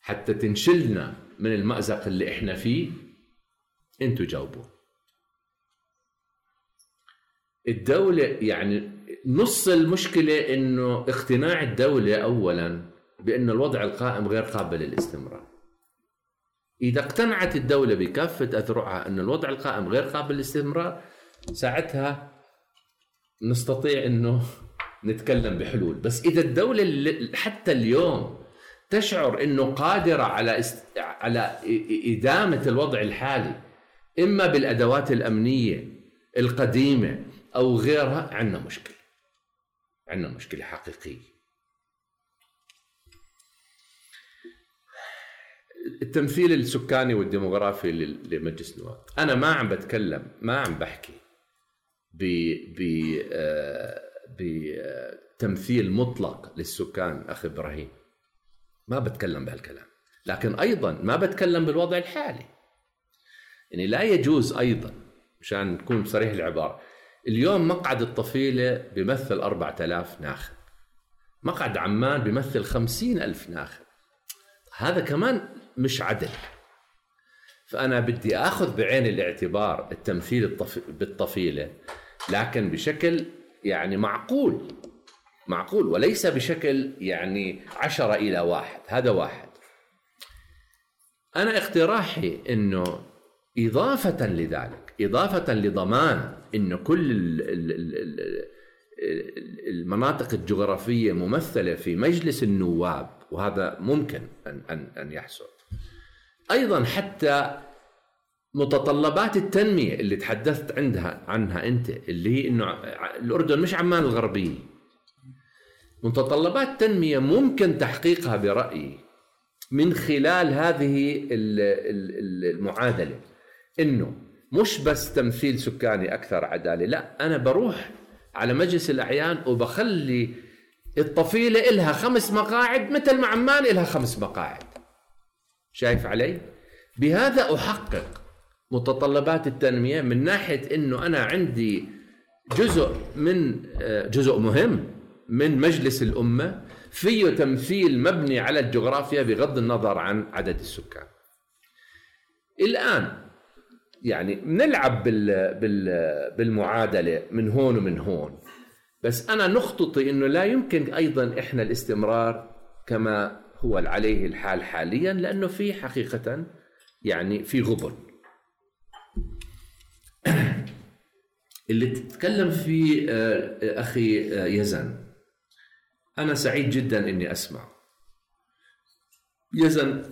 حتى تنشلنا من المأزق اللي إحنا فيه أنتوا جاوبوا الدولة يعني نص المشكلة إنه اقتناع الدولة اولا بانه الوضع القائم غير قابل للاستمرار. إذا اقتنعت الدولة بكافة أذرعها أن الوضع القائم غير قابل للاستمرار ساعتها نستطيع إنه نتكلم بحلول. بس إذا الدولة حتى اليوم تشعر إنه قادرة على است... على إدامة الوضع الحالي إما بالأدوات الأمنية القديمة أو غيرها عندنا مشكلة. عندنا مشكلة حقيقية. التمثيل السكاني والديموغرافي لمجلس النواب أنا ما عم بتكلم ما عم بحكي ب ب آه بتمثيل مطلق للسكان أخي إبراهيم. ما بتكلم بهالكلام. لكن أيضا ما بتكلم بالوضع الحالي. يعني لا يجوز أيضا مشان نكون صريح العبارة اليوم مقعد الطفيلة بيمثل 4000 ناخب مقعد عمان بيمثل خمسين ألف ناخب هذا كمان مش عدل. فأنا بدي أخذ بعين الاعتبار التمثيل بالطفيلة لكن بشكل يعني معقول معقول وليس بشكل يعني عشرة إلى واحد. هذا واحد. أنا اقتراحي أنه إضافة لذلك إضافة لضمان أنه كل ال ال ال المناطق الجغرافية ممثلة في مجلس النواب وهذا ممكن أن, أن, أن يحصل. أيضا حتى متطلبات التنمية اللي تحدثت عندها عنها أنت اللي هي أنه الأردن مش عمان الغربية متطلبات التنمية ممكن تحقيقها برأيي من خلال هذه المعادلة. أنه مش بس تمثيل سكاني أكثر عدالة لا أنا بروح على مجلس الأعيان وبخلي الطفيلة إلها خمس مقاعد مثل ما عمان إلها خمس مقاعد. شايف علي؟ بهذا أحقق متطلبات التنمية من ناحية أنه أنا عندي جزء من آه، جزء مهم من مجلس الأمة فيه تمثيل مبني على الجغرافيا بغض النظر عن عدد السكان الآن يعني بنلعب بالمعادلة من هون ومن هون بس أنا نخططي أنه لا يمكن أيضا إحنا الاستمرار كما هو عليه الحال حاليا لأنه في حقيقة يعني في غبن. (clears throat) اللي تتكلم فيه آه، أخي آه، يزن. أنا سعيد جدا إني أسمع. يزن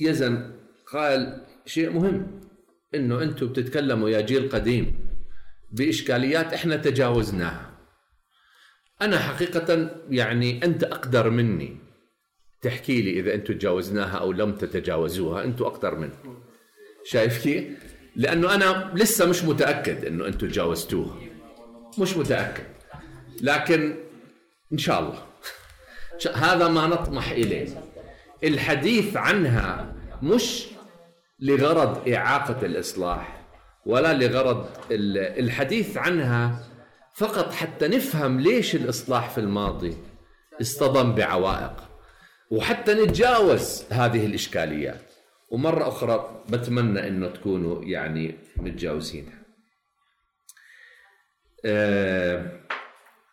يزن قال شيء مهم إنه أنتم بتتكلموا يا جيل قديم بإشكاليات إحنا تجاوزناها. أنا حقيقة يعني أنت أقدر مني. تحكي لي إذا أنتم تجاوزناها أو لم تتجاوزوها أنتم أقدر مني شايف كيف؟ لأنه أنا لسه مش متأكد إنه أنتم تجاوزتوها. مش متأكد. لكن إن شاء الله. هذا ما نطمح إليه. الحديث عنها مش لغرض إعاقة الإصلاح ولا لغرض الحديث عنها فقط حتى نفهم ليش الإصلاح في الماضي اصطدم بعوائق. وحتى نتجاوز هذه الإشكاليات. ومرة أخرى بتمنى أنه تكونوا يعني متجاوزينها. أه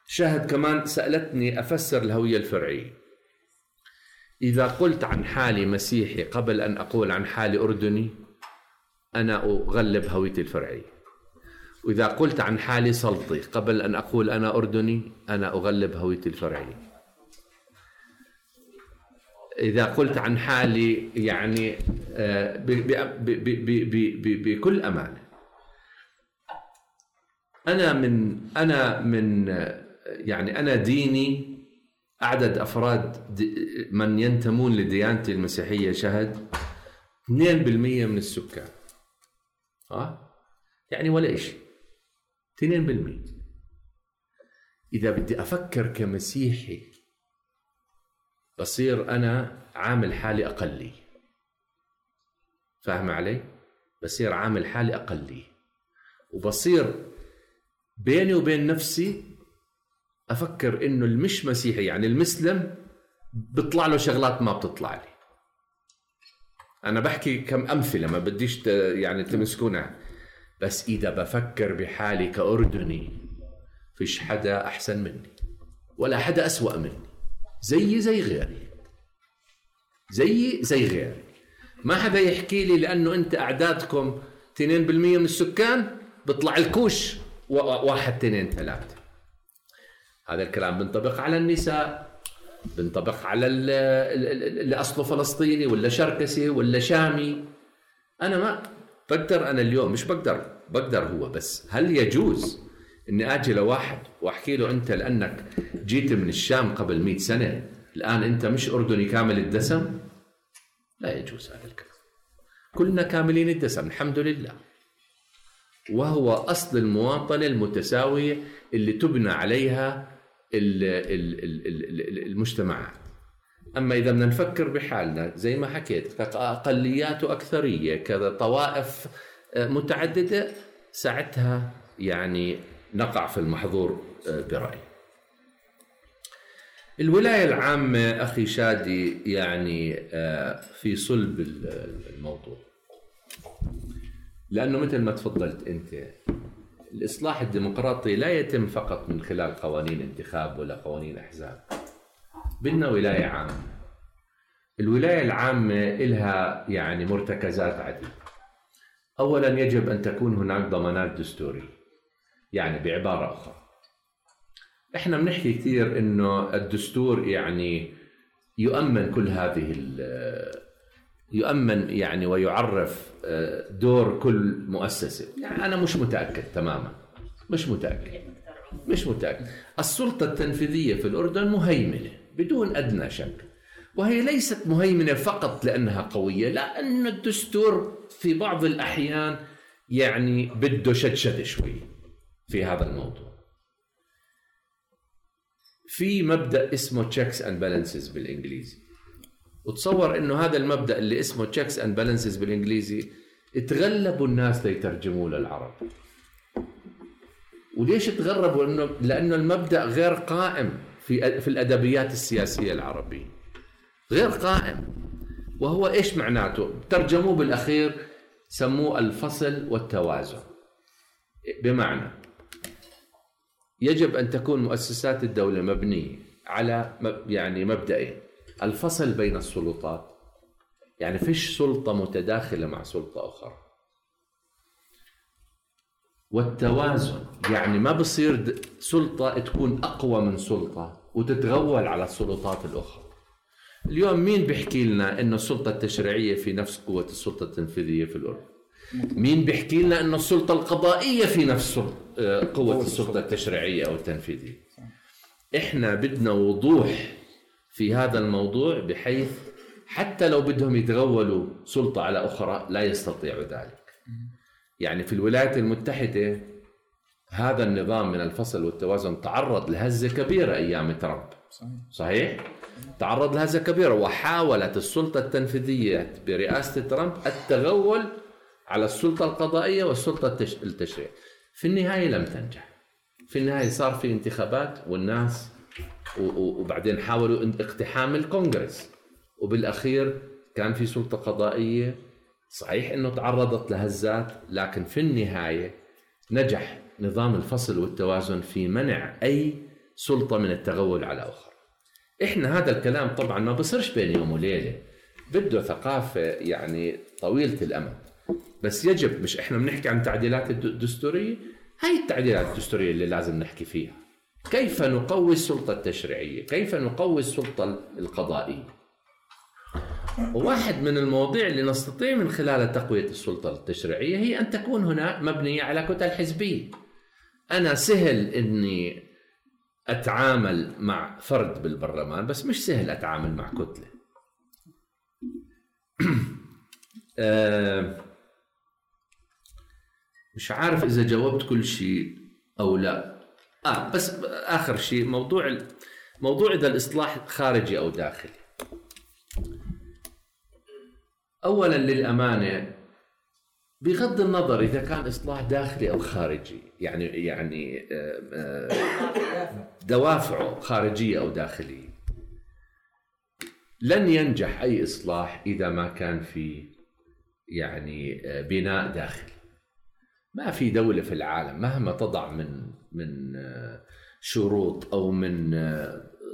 شاهد كمان سألتني أفسر الهوية الفرعية. إذا قلت عن حالي مسيحي قبل أن أقول عن حالي أردني أنا أغلب هويتي الفرعية. وإذا قلت عن حالي سلطي قبل أن أقول أنا أردني أنا أغلب هويتي الفرعية. إذا قلت عن حالي يعني آه، بكل أمانة. أنا من أنا من يعني أنا ديني عدد أفراد من ينتمون لديانتي المسيحية شهد 2% من السكان. ها يعني ولا شيء 2% إذا بدي أفكر كمسيحي بصير أنا عامل حالي أقلي. فاهم علي؟ بصير عامل حالي أقلي. وبصير بيني وبين نفسي أفكر إنه المش مسيحي يعني المسلم بيطلع له شغلات ما بتطلع لي. أنا بحكي كم أمثلة ما بديش يعني تمسكونها. بس إذا بفكر بحالي كأردني فيش حدا أحسن مني ولا حدا أسوأ مني. زيي زي غيري. زيي زي غيري. ما حدا يحكي لي لأنه أنت أعدادكم 2% من السكان بيطلع الكوش واحد اثنين ثلاثة. هذا الكلام بنطبق على النساء بنطبق على اللي أصله فلسطيني ولا شركسي ولا شامي. أنا ما بقدر أنا اليوم مش بقدر بقدر هو بس. هل يجوز إني آجي لواحد وأحكي له أنت لأنك جيت من الشام قبل 100 سنة الآن أنت مش أردني كامل الدسم؟ لا يجوز هذا الكلام. كلنا كاملين الدسم الحمد لله. وهو أصل المواطنة المتساوية اللي تبنى عليها المجتمعات. أما إذا بدنا نفكر بحالنا زي ما حكيت كأقليات واكثريه كذا طوائف متعددة ساعتها يعني نقع في المحظور آه، برأيي. الولاية العامة أخي شادي يعني آه، في صلب الموضوع. لأنه مثل ما تفضلت أنت الإصلاح الديمقراطي لا يتم فقط من خلال قوانين انتخاب ولا قوانين أحزاب. بدنا ولاية عامة. الولاية العامة لها يعني مرتكزات عديدة. اولا يجب أن تكون هناك ضمانات دستورية. يعني بعبارة أخرى. إحنا بنحكي كثير إنه الدستور يعني يؤمن كل هذه يؤمن يعني ويعرف آه، دور كل مؤسسة. يعني أنا مش متأكد تماما. مش متأكد. مش متأكد. السلطة التنفيذية في الأردن مهيمنة بدون أدنى شك. وهي ليست مهيمنة فقط لأنها قوية لأن الدستور في بعض الأحيان يعني بده شد شده شوي. في هذا الموضوع. في مبدأ اسمه checks and balances بالإنجليزي. وتصور إنه هذا المبدأ اللي اسمه checks and balances بالإنجليزي تغلبوا الناس ليترجموه للعرب. وليش تغلبوا انه لأنه المبدأ غير قائم في في الأدبيات السياسية العربية. غير قائم. وهو إيش معناته؟ ترجموه بالأخير سموه الفصل والتوازن. بمعنى يجب أن تكون مؤسسات الدولة مبنية على يعني مبدئين. الفصل بين السلطات. يعني فيش سلطة متداخلة مع سلطة أخرى. والتوازن. يعني ما بصير سلطة تكون أقوى من سلطة وتتغول على السلطات الأخرى. اليوم مين بيحكي لنا انه السلطة التشريعية في نفس قوة السلطة التنفيذية في الأردن؟ مين بيحكي لنا انه السلطة القضائية في نفس آه، قوة السلطة. التشريعية أو التنفيذية. إحنا بدنا وضوح في هذا الموضوع بحيث حتى لو بدهم يتغولوا سلطة على أخرى لا يستطيعوا ذلك. يعني في الولايات المتحدة هذا النظام من الفصل والتوازن تعرض لهزة كبيرة أيام ترامب. صحيح, صحيح؟ تعرض لهزة كبيرة وحاولت السلطة التنفيذية برئاسة ترامب التغول على السلطة القضائية والسلطة التشريعيه في النهاية لم تنجح. في النهاية صار في انتخابات والناس وبعدين حاولوا اقتحام الكونغرس. وبالأخير كان في سلطة قضائية. صحيح إنه تعرضت لهزات لكن في النهاية نجح نظام الفصل والتوازن في منع أي سلطة من التغول على أخرى. إحنا هذا الكلام طبعا ما بصيرش بين يوم وليلة. بده ثقافة يعني طويلة الأمد. بس يجب مش إحنا بنحكي عن تعديلات الدستورية؟ هاي التعديلات الدستورية اللي لازم نحكي فيها. كيف نقوي السلطة التشريعية؟ كيف نقوي السلطة القضائية؟ وواحد من المواضيع اللي نستطيع من خلال تقوية السلطة التشريعية هي أن تكون هناك مبنية على كتل حزبية. أنا سهل إني أتعامل مع فرد بالبرلمان بس مش سهل أتعامل مع كتلة. (clears throat) آه، مش عارف إذا جاوبت كل شيء أو لا. آه بس آخر شيء موضوع موضوع إذا الإصلاح خارجي أو داخلي. اولا للأمانة بغض النظر إذا كان إصلاح داخلي أو خارجي يعني يعني آه، آه، دوافعه خارجية أو داخلية. لن ينجح أي إصلاح إذا ما كان في يعني آه، بناء داخلي. ما في دولة في العالم مهما تضع من من شروط أو من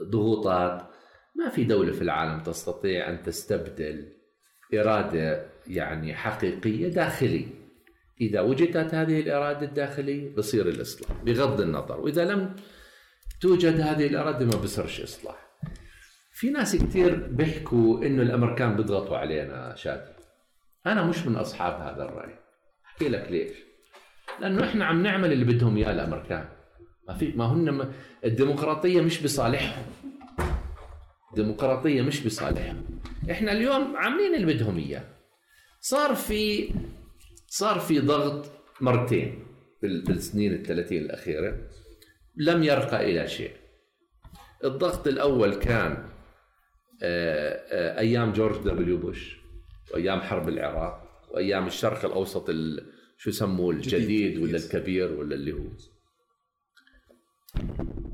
ضغوطات ما في دولة في العالم تستطيع أن تستبدل إرادة يعني حقيقية داخليه إذا وجدت هذه الإرادة الداخلية بصير الإصلاح بغض النظر. وإذا لم توجد هذه الإرادة ما بصيرش إصلاح. في ناس كثير بيحكوا إنه الامريكان بيضغطوا علينا شادي. أنا مش من أصحاب هذا الرأي. أحكي لك ليش. لأنه إحنا عم نعمل اللي بدهم إياه الأمريكان. ما في ما هن الديمقراطية مش بصالحهم. الديمقراطية مش بصالحهم. إحنا اليوم عاملين اللي بدهم إياه. صار في صار في ضغط مرتين بالسنين الثلاثين الأخيرة. لم يرقى إلى شيء. الضغط الأول كان آه، آه، أيام جورج دبليو بوش وأيام حرب العراق وأيام الشرق الأوسط شو يسموه الجديد ولا الكبير ولا اللي هو؟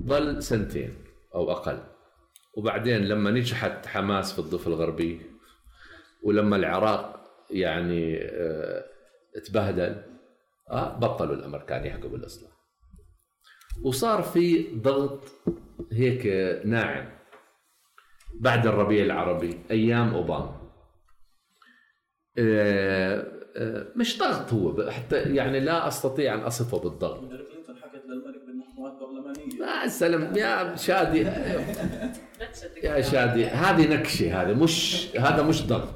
ظل سنتين أو أقل. وبعدين لما نجحت حماس في الضفة الغربية ولما العراق يعني آه تبهدل آه بطلوا الأمريكان يحكوا بالاصلاح وصار في ضغط هيك ناعم بعد الربيع العربي أيام أوباما. آه، آه، مش ضغط هو حتى يعني لا أستطيع أن أصفه بالضغط. يا سلام يا شادي. (laughs) يا شادي هذه نكشة هذا مش هذا مش ضغط.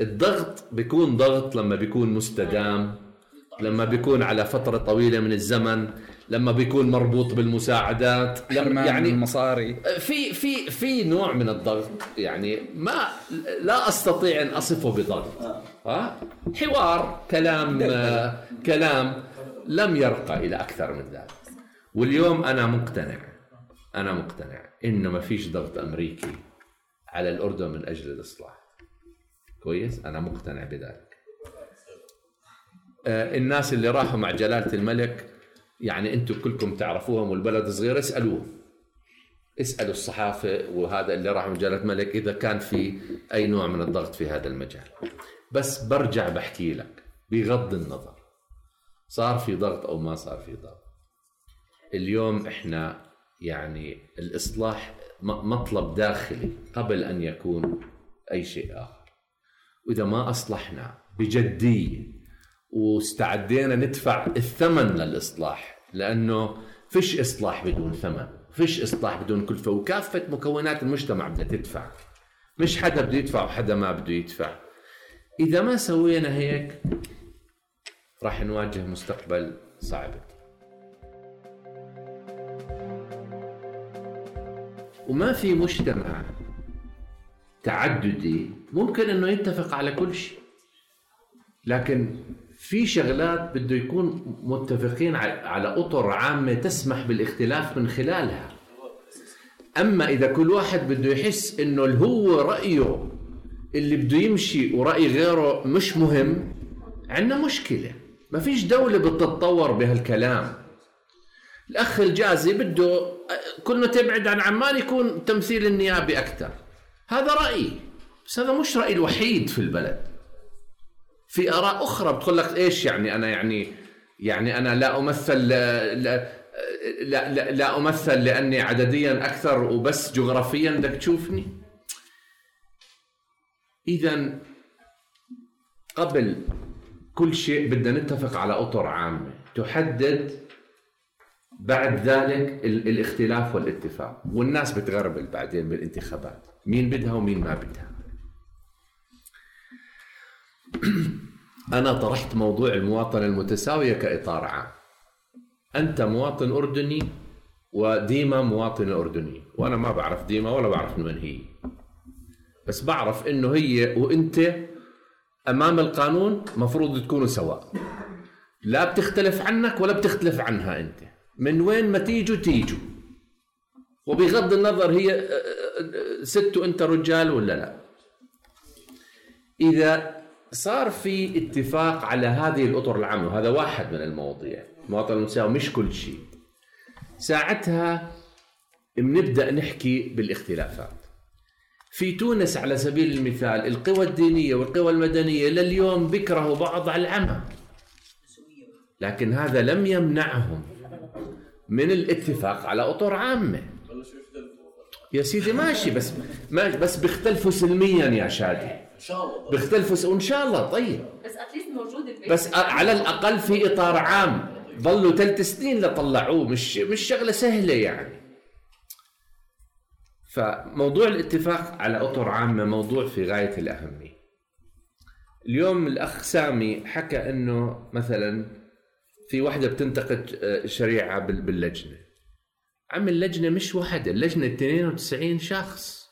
الضغط بيكون ضغط لما بيكون مستدام لما بيكون على فترة طويلة من الزمن. لما بيكون مربوط بالمساعدات لما يعني المصاري. في في في نوع من الضغط يعني ما لا أستطيع أن أصفه بضغط. ها؟ حوار كلام آه كلام لم يرقى إلى أكثر من ذلك. واليوم أنا مقتنع أنا مقتنع إنه ما فيش ضغط أمريكي على الأردن من أجل الإصلاح. كويس؟ أنا مقتنع بذلك. آه الناس اللي راحوا مع جلالة الملك يعني أنتم كلكم تعرفوهم والبلد صغير اسالوهم اسألوا الصحافة وهذا اللي راح من جلاله ملك إذا كان في أي نوع من الضغط في هذا المجال. بس برجع بحكي لك بغض النظر. صار في ضغط أو ما صار في ضغط. اليوم إحنا يعني الإصلاح مطلب داخلي قبل أن يكون أي شيء آخر. وإذا ما أصلحنا بجدية واستعدينا ندفع الثمن للإصلاح لأنه فيش إصلاح بدون ثمن فيش إصلاح بدون كلفه وكافة مكونات المجتمع بدها تدفع. مش حدا بده يدفع وحدا ما بده يدفع. إذا ما سوينا هيك راح نواجه مستقبل صعب. وما في مجتمع تعددي ممكن إنه يتفق على كل شيء لكن في شغلات بده يكون متفقين على أطر عامة تسمح بالاختلاف من خلالها. أما إذا كل واحد بده يحس إنه اللي هو رأيه اللي بده يمشي ورأي غيره مش مهم عندنا مشكلة. ما فيش دولة بتتطور بهالكلام. الأخ الجازي بده كل ما تبعد عن عمان يكون تمثيل النيابي أكثر هذا رأيي بس هذا مش رايي الوحيد في البلد. في آراء أخرى بتقول لك إيش يعني أنا يعني يعني أنا لا أمثل لا لا, لا, لا أمثل لأني عدديا أكثر وبس جغرافيا. بدك تشوفني؟ اذا قبل كل شيء بدنا نتفق على أطر عامة. تحدد بعد ذلك الإختلاف والاتفاق. والناس بتغربل بعدين بالانتخابات. مين بدها ومين ما بدها. أنا طرحت موضوع المواطنة المتساوية كإطار عام. أنت مواطن أردني وديما مواطنة أردنية وأنا ما بعرف ديما ولا بعرف من هي. بس بعرف إنه هي وأنت أمام القانون مفروض تكونوا سواء لا بتختلف عنك ولا بتختلف عنها أنت. من وين ما تيجوا تيجوا. وبغض النظر هي ست وأنت رجال ولا لا. إذا صار في اتفاق على هذه الأطر العامة وهذا واحد من المواضيع. المواطن المساوي مش كل شيء. ساعتها بنبدأ نحكي بالاختلافات. في تونس على سبيل المثال القوى الدينية والقوى المدنية لليوم بيكرهوا بعض على العمى. لكن هذا لم يمنعهم من الاتفاق على أطر عامة. يا سيدي ماشي بس ماشي بس بيختلفوا سلميا يا شادي. شاء الله. بيختلفوا وإن شاء الله طيب. بس اتليست موجود بس على الأقل في إطار عام. ظلوا ثلاث سنين لطلعوه. مش مش شغلة سهلة يعني. فموضوع الاتفاق على أطر عامة موضوع في غاية الأهمية. اليوم الأخ سامي حكى إنه مثلا في وحدة بتنتقد شريعة باللجنة. عم اللجنة مش واحدة اللجنة 92 شخص.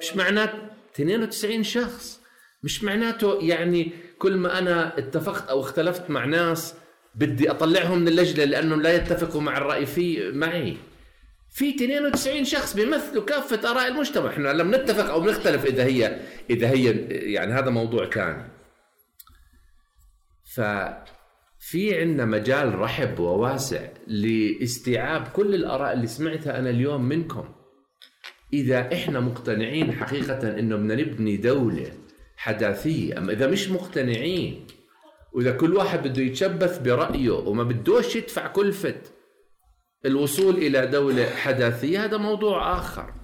مش معناته 92 شخص. مش معناته يعني كل ما أنا اتفقت أو اختلفت مع ناس بدي أطلعهم من اللجنة لأنهم لا يتفقوا مع الرأي في معي. في 92 شخص بيمثلوا كافة آراء المجتمع. إحنا لم نتفق أو نختلف إذا هي إذا هي يعني هذا موضوع ثاني. في عندنا مجال رحب وواسع لاستيعاب كل الآراء اللي سمعتها أنا اليوم منكم. إذا إحنا مقتنعين حقيقة إنه بدنا نبني دولة حداثية أما إذا مش مقتنعين؟ وإذا كل واحد بده يتشبث برأيه وما بدوش يدفع كلفة الوصول إلى دولة حداثية هذا موضوع آخر.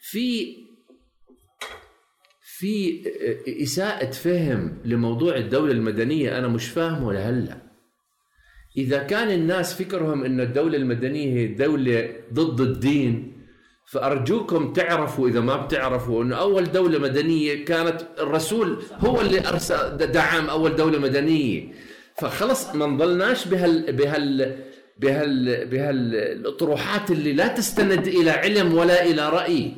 في في إساءة فهم لموضوع الدولة المدنية أنا مش فاهمه لهلأ. إذا كان الناس فكرهم ان الدولة المدنية هي دولة ضد الدين فأرجوكم تعرفوا إذا ما بتعرفوا إنه أول دولة مدنية كانت الرسول هو اللي أرسل دعم أول دولة مدنية. فخلص ما نضلناش بهال بهال بهال بهالأطروحات اللي لا تستند إلى علم ولا إلى رأي.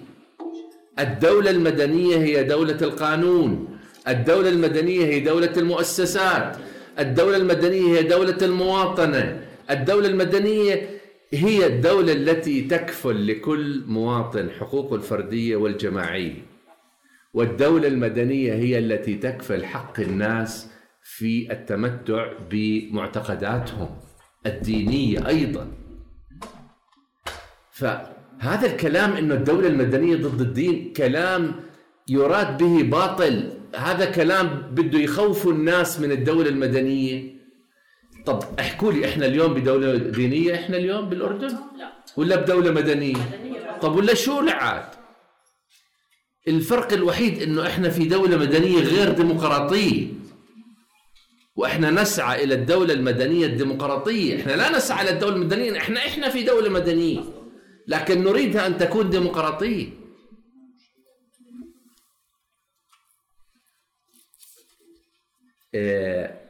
الدولة المدنية هي دولة القانون. الدولة المدنية هي دولة المؤسسات. الدولة المدنية هي دولة المواطنة. الدولة المدنية هي الدولة التي تكفل لكل مواطن حقوقه الفردية والجماعية. والدولة المدنية هي التي تكفل حق الناس في التمتع بمعتقداتهم الدينية أيضا. فهذا الكلام أنه الدولة المدنية ضد الدين كلام يراد به باطل. هذا كلام بده يخوفوا الناس من الدولة المدنية. طب احكوا لي إحنا اليوم بدولة دينية إحنا اليوم بالأردن؟ لا ولا بدولة مدنية؟ مدنية طب ولا شو لعاد؟ الفرق الوحيد إنه إحنا في دولة مدنية غير ديمقراطية وإحنا نسعى إلى الدولة المدنية الديمقراطية، إحنا لا نسعى إلى الدولة المدنية، إحنا إحنا في دولة مدنية لكن نريدها أن تكون ديمقراطية. إيه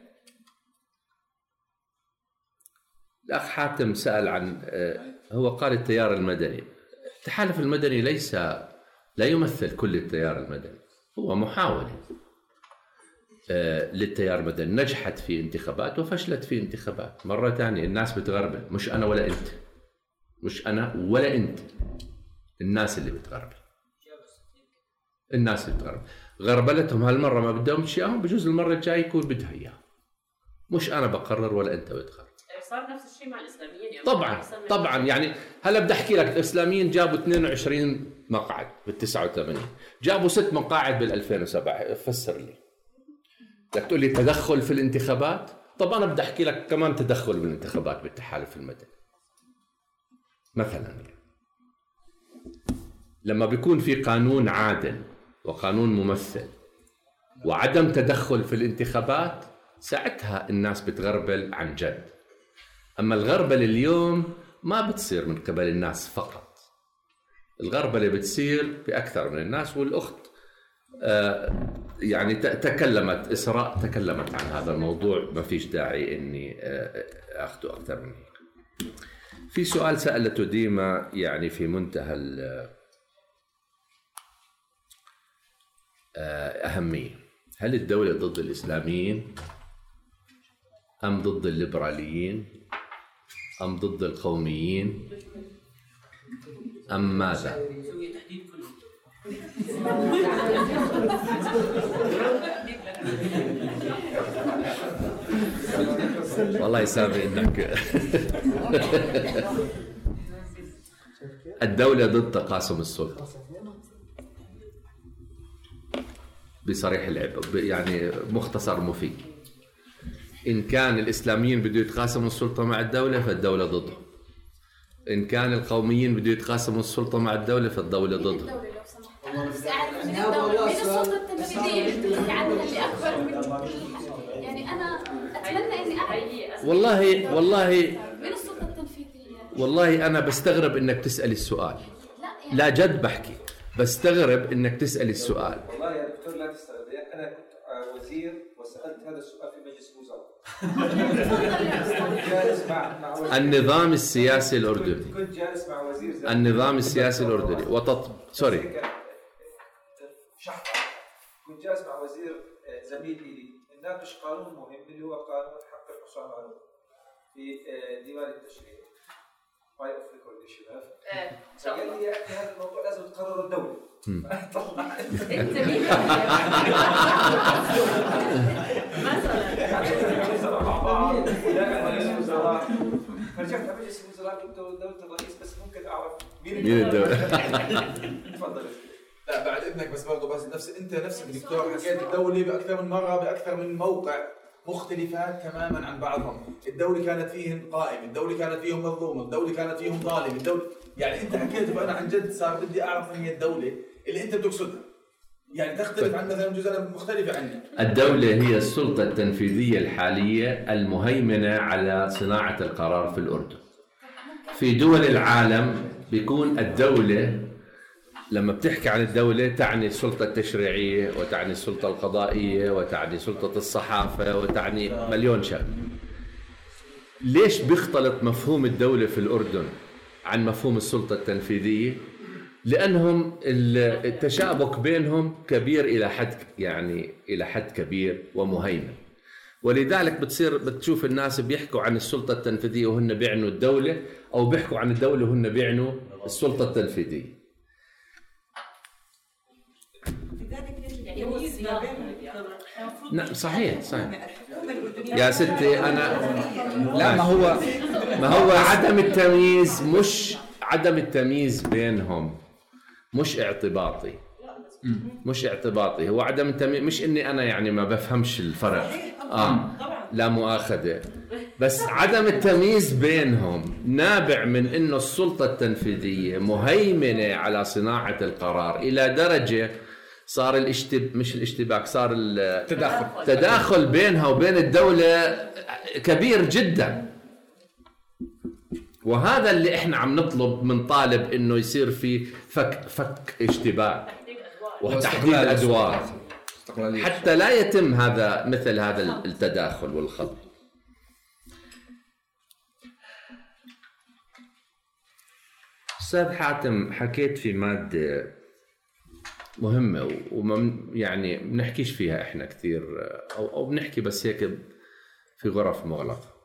الأخ حاتم سأل عن آه، هو قال التيار المدني. التحالف المدني ليس لا يمثل كل التيار المدني هو محاولة آه، للتيار المدني. نجحت في انتخابات وفشلت في انتخابات. مرة ثانية الناس بتغربل. مش أنا ولا أنت. مش أنا ولا أنت. الناس اللي بتغربل. الناس اللي بتغربل. غربلتهم هالمرة ما بدهم إياهم بجوز المرة الجاية يكون بدها إياهم. مش أنا بقرر ولا أنت بتقرر. صار نفس الشيء مع الإسلاميين يعني طبعا طبعا يعني هلا بدي أحكي لك الإسلاميين جابوا 22 مقعد بال 89 جابوا ست مقاعد بال 2007 فسر لي. بدك تقول لي تدخل في الانتخابات؟ طب أنا بدي أحكي لك كمان تدخل بالانتخابات بالتحالف المدني. مثلا لما بيكون في قانون عادل وقانون ممثل وعدم تدخل في الانتخابات ساعتها الناس بتغربل عن جد. أما الغربله اليوم ما بتصير من قبل الناس فقط. الغربله بتصير باكثر من الناس والأخت. آه، يعني تكلمت إسراء تكلمت عن هذا الموضوع. ما فيش داعي إني آه، آخذه أكثر من هيك في سؤال سألته ديما يعني في منتهى آه، هل الدولة ضد الإسلاميين أم ضد الليبراليين؟ أم ضد القوميين؟ أم ماذا؟ والله يسامح إنك (laughs) الدولة ضد تقاسم السلطة. بصريح العبارة يعني مختصر مفيد. إن كان الإسلاميين بده يتقاسموا السلطة مع الدولة فالدولة ضدهم إن كان القوميين بده يتقاسموا السلطة مع الدولة فالدولة ضدهم بس أعرف من الدولة من السلطة التنفيذية اللي عنها اللي أكبر من يعني أنا أتمنى إني أعرف والله والله من السلطة التنفيذية. والله أنا بستغرب إنك تسأل السؤال. لا يعني لا جد بحكي. بستغرب إنك تسأل السؤال. والله يا دكتور لا تستغرب. أنا كنت وزير وسألت هذا السؤال في النظام السياسي الأردني. كنت جالس مع وزير النظام السياسي الأردني. وتط... سوري كنت جالس مع وزير آه، زميل لي نناقش قانون مهم اللي هو قانون حق الحصان على في ديوان التشريع باي اوف ريكورد الشباب قال لي هذا الموضوع لازم تقرر الدولة انت مين؟ مثلا مع بعض رئيس وزراء فرجعت على مجلس الوزراء قلت دوله الرئيس بس ممكن اعرف مين الدولة؟ تفضل لا بعد إذنك بس برضه بس نفس أنت نفسك دكتور حكيت الدولة بأكثر من مرة بأكثر من موقع مختلفات تماما عن بعضهم. الدولة كانت فيهم قائم الدولة كانت فيهم مظلوم الدولة كانت فيهم ظالم الدولة يعني أنت حكيت فانا عن جد صار بدي أعرف من هي الدولة. اللي انت بتقصدها يعني تختلف عن مثلا جزء مختلفة عني. الدولة هي السلطة التنفيذية الحالية المهيمنة على صناعة القرار في الأردن. في دول العالم بيكون الدولة لما بتحكي عن الدولة تعني السلطة التشريعية وتعني السلطة القضائية وتعني سلطة الصحافة وتعني مليون شغلة. ليش بيختلط مفهوم الدولة في الأردن عن مفهوم السلطة التنفيذية؟ لأنهم التشابك بينهم كبير إلى حد يعني إلى حد كبير ومهيمن. ولذلك بتصير بتشوف الناس بيحكوا عن السلطة التنفيذية وهن بيعنوا الدولة أو بيحكوا عن الدولة وهن بيعنوا السلطة التنفيذية. نعم صحيح صحيح. يا ستي أنا لا ما هو ما هو عدم التمييز مش عدم التمييز بينهم. مش اعتباطي. مش اعتباطي. هو عدم التمييز مش إني أنا يعني ما بفهمش الفرق. آه. لا مؤاخذة. بس عدم التمييز بينهم نابع من إنه السلطة التنفيذية مهيمنة على صناعة القرار. إلى درجة صار الاشتب مش الاشتباك صار التداخل التداخل بينها وبين الدولة كبير جدا. وهذا اللي إحنا عم نطلب من طالب إنه يصير في فك فك اشتباك وتحديد أدوار. حتى لا يتم هذا مثل هذا التداخل والخلط. أستاذ حاتم حكيت في مادة مهمة وما يعني بنحكيش فيها إحنا كثير أو أو بنحكي بس هيك في غرف مغلقة.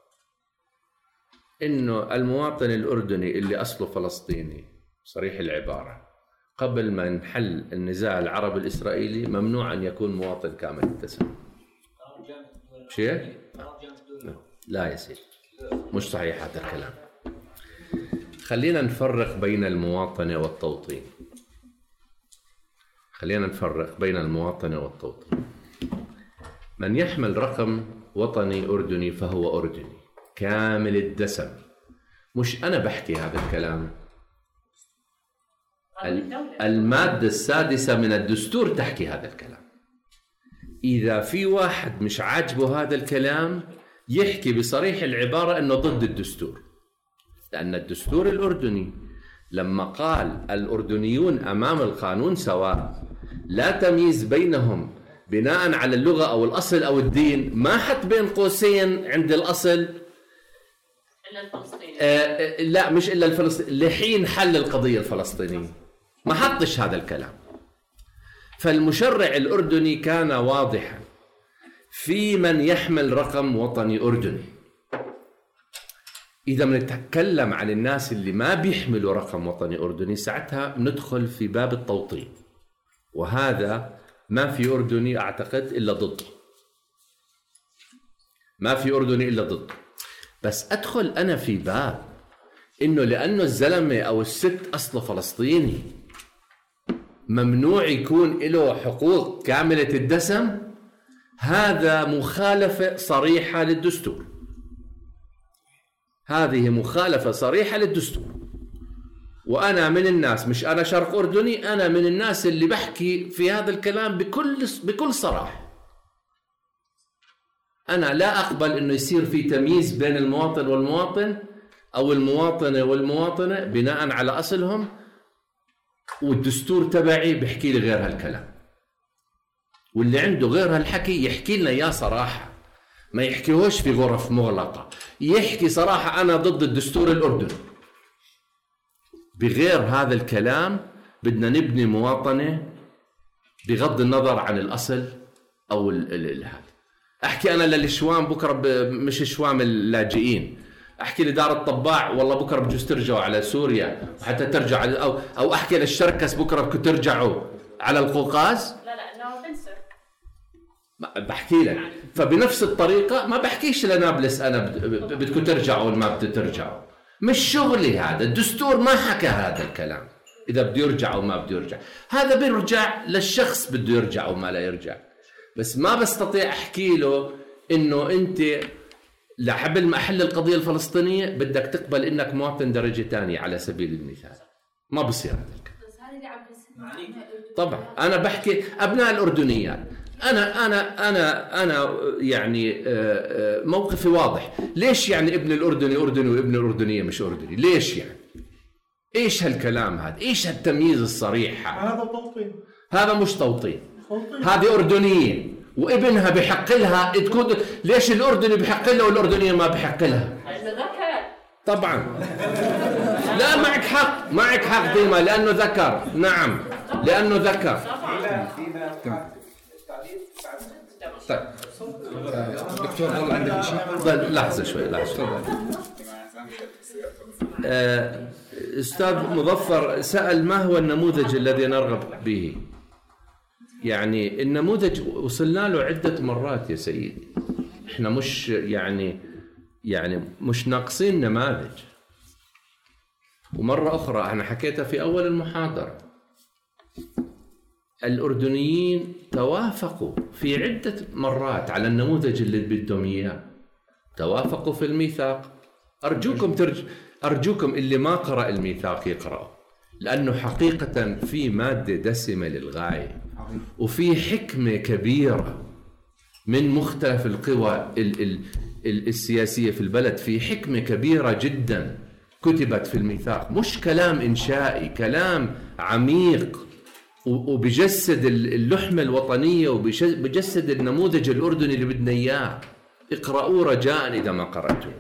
إنه المواطن الأردني اللي أصله فلسطيني صريح العبارة قبل ما نحل النزاع العربي الإسرائيلي ممنوع أن يكون مواطن كامل التسامح. شيء؟ لا يا سيدي مش صحيح هذا الكلام. خلينا نفرق بين المواطنة والتوطين. خلينا نفرق بين المواطنة والتوطين من يحمل رقم وطني أردني فهو أردني كامل الدسم. مش أنا بحكي هذا الكلام. المادة السادسة من الدستور تحكي هذا الكلام. إذا في واحد مش عاجبه هذا الكلام يحكي بصريح العبارة أنه ضد الدستور. لأن الدستور الأردني. لما قال الأردنيون أمام القانون سواء لا تمييز بينهم بناء على اللغة أو الأصل أو الدين ما حط بين قوسين عند الأصل الفلسطيني. آه, آه، لا مش إلا الفلسطيني. لحين حل القضية الفلسطينية ما حطش هذا الكلام. فالمشرع الأردني كان واضحا في من يحمل رقم وطني أردني. إذا بنتكلم عن الناس اللي ما بيحملوا رقم وطني أردني ساعتها ندخل في باب التوطين. وهذا ما في أردني أعتقد إلا ضده ما في أردني إلا ضده بس أدخل أنا في باب. إنه لأنه الزلمة أو الست أصله فلسطيني. ممنوع يكون له حقوق كاملة الدسم. هذا مخالفة صريحة للدستور. هذه مخالفة صريحة للدستور. وأنا من الناس مش أنا شرق أردني أنا من الناس اللي بحكي في هذا الكلام بكل بكل صراحة. أنا لا أقبل إنه يصير في تمييز بين المواطن والمواطن أو المواطنة والمواطنة بناء على أصلهم والدستور تبعي بحكي لي غير هالكلام. واللي عنده غير هالحكي يحكي لنا إياه صراحة. ما يحكيهوش في غرف مغلقة. يحكي صراحة أنا ضد الدستور الأردني. بغير هذا الكلام بدنا نبني مواطنة بغض النظر عن الأصل أو هذا. أحكي أنا للشوام بكرة مش شوام اللاجئين. أحكي لدار الطباع والله بكرة بجوز ترجعوا على سوريا وحتى ترجعوا أو أو أحكي للشركس بكرة بدكم ترجعوا على القوقاز. لا لا نو بحكي لك. فبنفس الطريقة ما بحكيش لنابلس أنا بدكم ترجعوا ولا ما بدكم ترجعوا. مش شغلي هذا الدستور ما حكى هذا الكلام. إذا بده يرجع أو ما بده يرجع. هذا بيرجع للشخص بده يرجع أو ما لا يرجع. بس ما بستطيع أحكي له إنه أنت لحبل ما أحل القضية الفلسطينية بدك تقبل إنك مواطن درجة ثانية على سبيل المثال. ما بصير هذا الكلام طبعا. أنا بحكي أبناء الأردنيات. أنا أنا أنا أنا يعني آه، آه، موقفي واضح. ليش يعني ابن الأردني أردني وابن الأردنية مش أردني؟ ليش يعني؟ إيش هالكلام هذا؟ إيش هالتمييز الصريح هذا؟ هذا توطين. هذا مش توطين. هذه أردنية. وابنها بحق لها. تكون ليش الأردني بحق لها والأردنية ما بحق لها؟ طبعا. لا معك حق. معك حق ديما لأنه ذكر. نعم. لأنه ذكر. طيب دكتور ضل عندك شيء؟ لحظة شوي لحظة آه، أستاذ مظفر سأل ما هو النموذج الذي نرغب به؟ يعني النموذج وصلنا له عدة مرات يا سيدي. إحنا مش يعني يعني مش ناقصين نماذج. ومرة أخرى أنا حكيتها في أول المحاضرة. الأردنيين توافقوا في عدة مرات على النموذج اللي بدهم إياه. توافقوا في الميثاق. أرجوكم ترج... أرجوكم اللي ما قرأ الميثاق يقرأه. لأنه حقيقة في مادة دسمة للغاية. وفي حكمة كبيرة من مختلف القوى ال... ال... السياسية في البلد في حكمة كبيرة جدا كتبت في الميثاق. مش كلام إنشائي كلام عميق وبجسد اللحمة الوطنية وبجسد النموذج الأردني اللي بدنا إياه. اقرأوه رجاء إذا ما قرأتوه.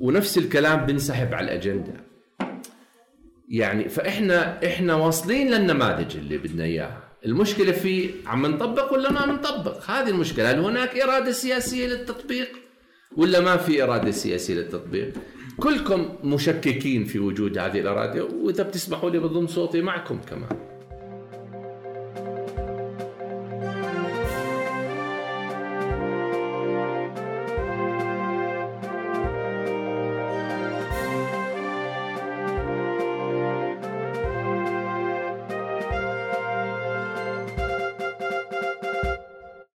ونفس الكلام بنسحب على الأجندة. يعني فإحنا إحنا واصلين للنماذج اللي بدنا إياها. المشكلة في عم نطبق ولا ما نطبق؟ هذه المشكلة هل هناك إرادة سياسية للتطبيق ولا ما في إرادة سياسية للتطبيق؟ كلكم مشككين في وجود هذه الإرادة وإذا بتسمحوا لي بضم صوتي معكم كمان.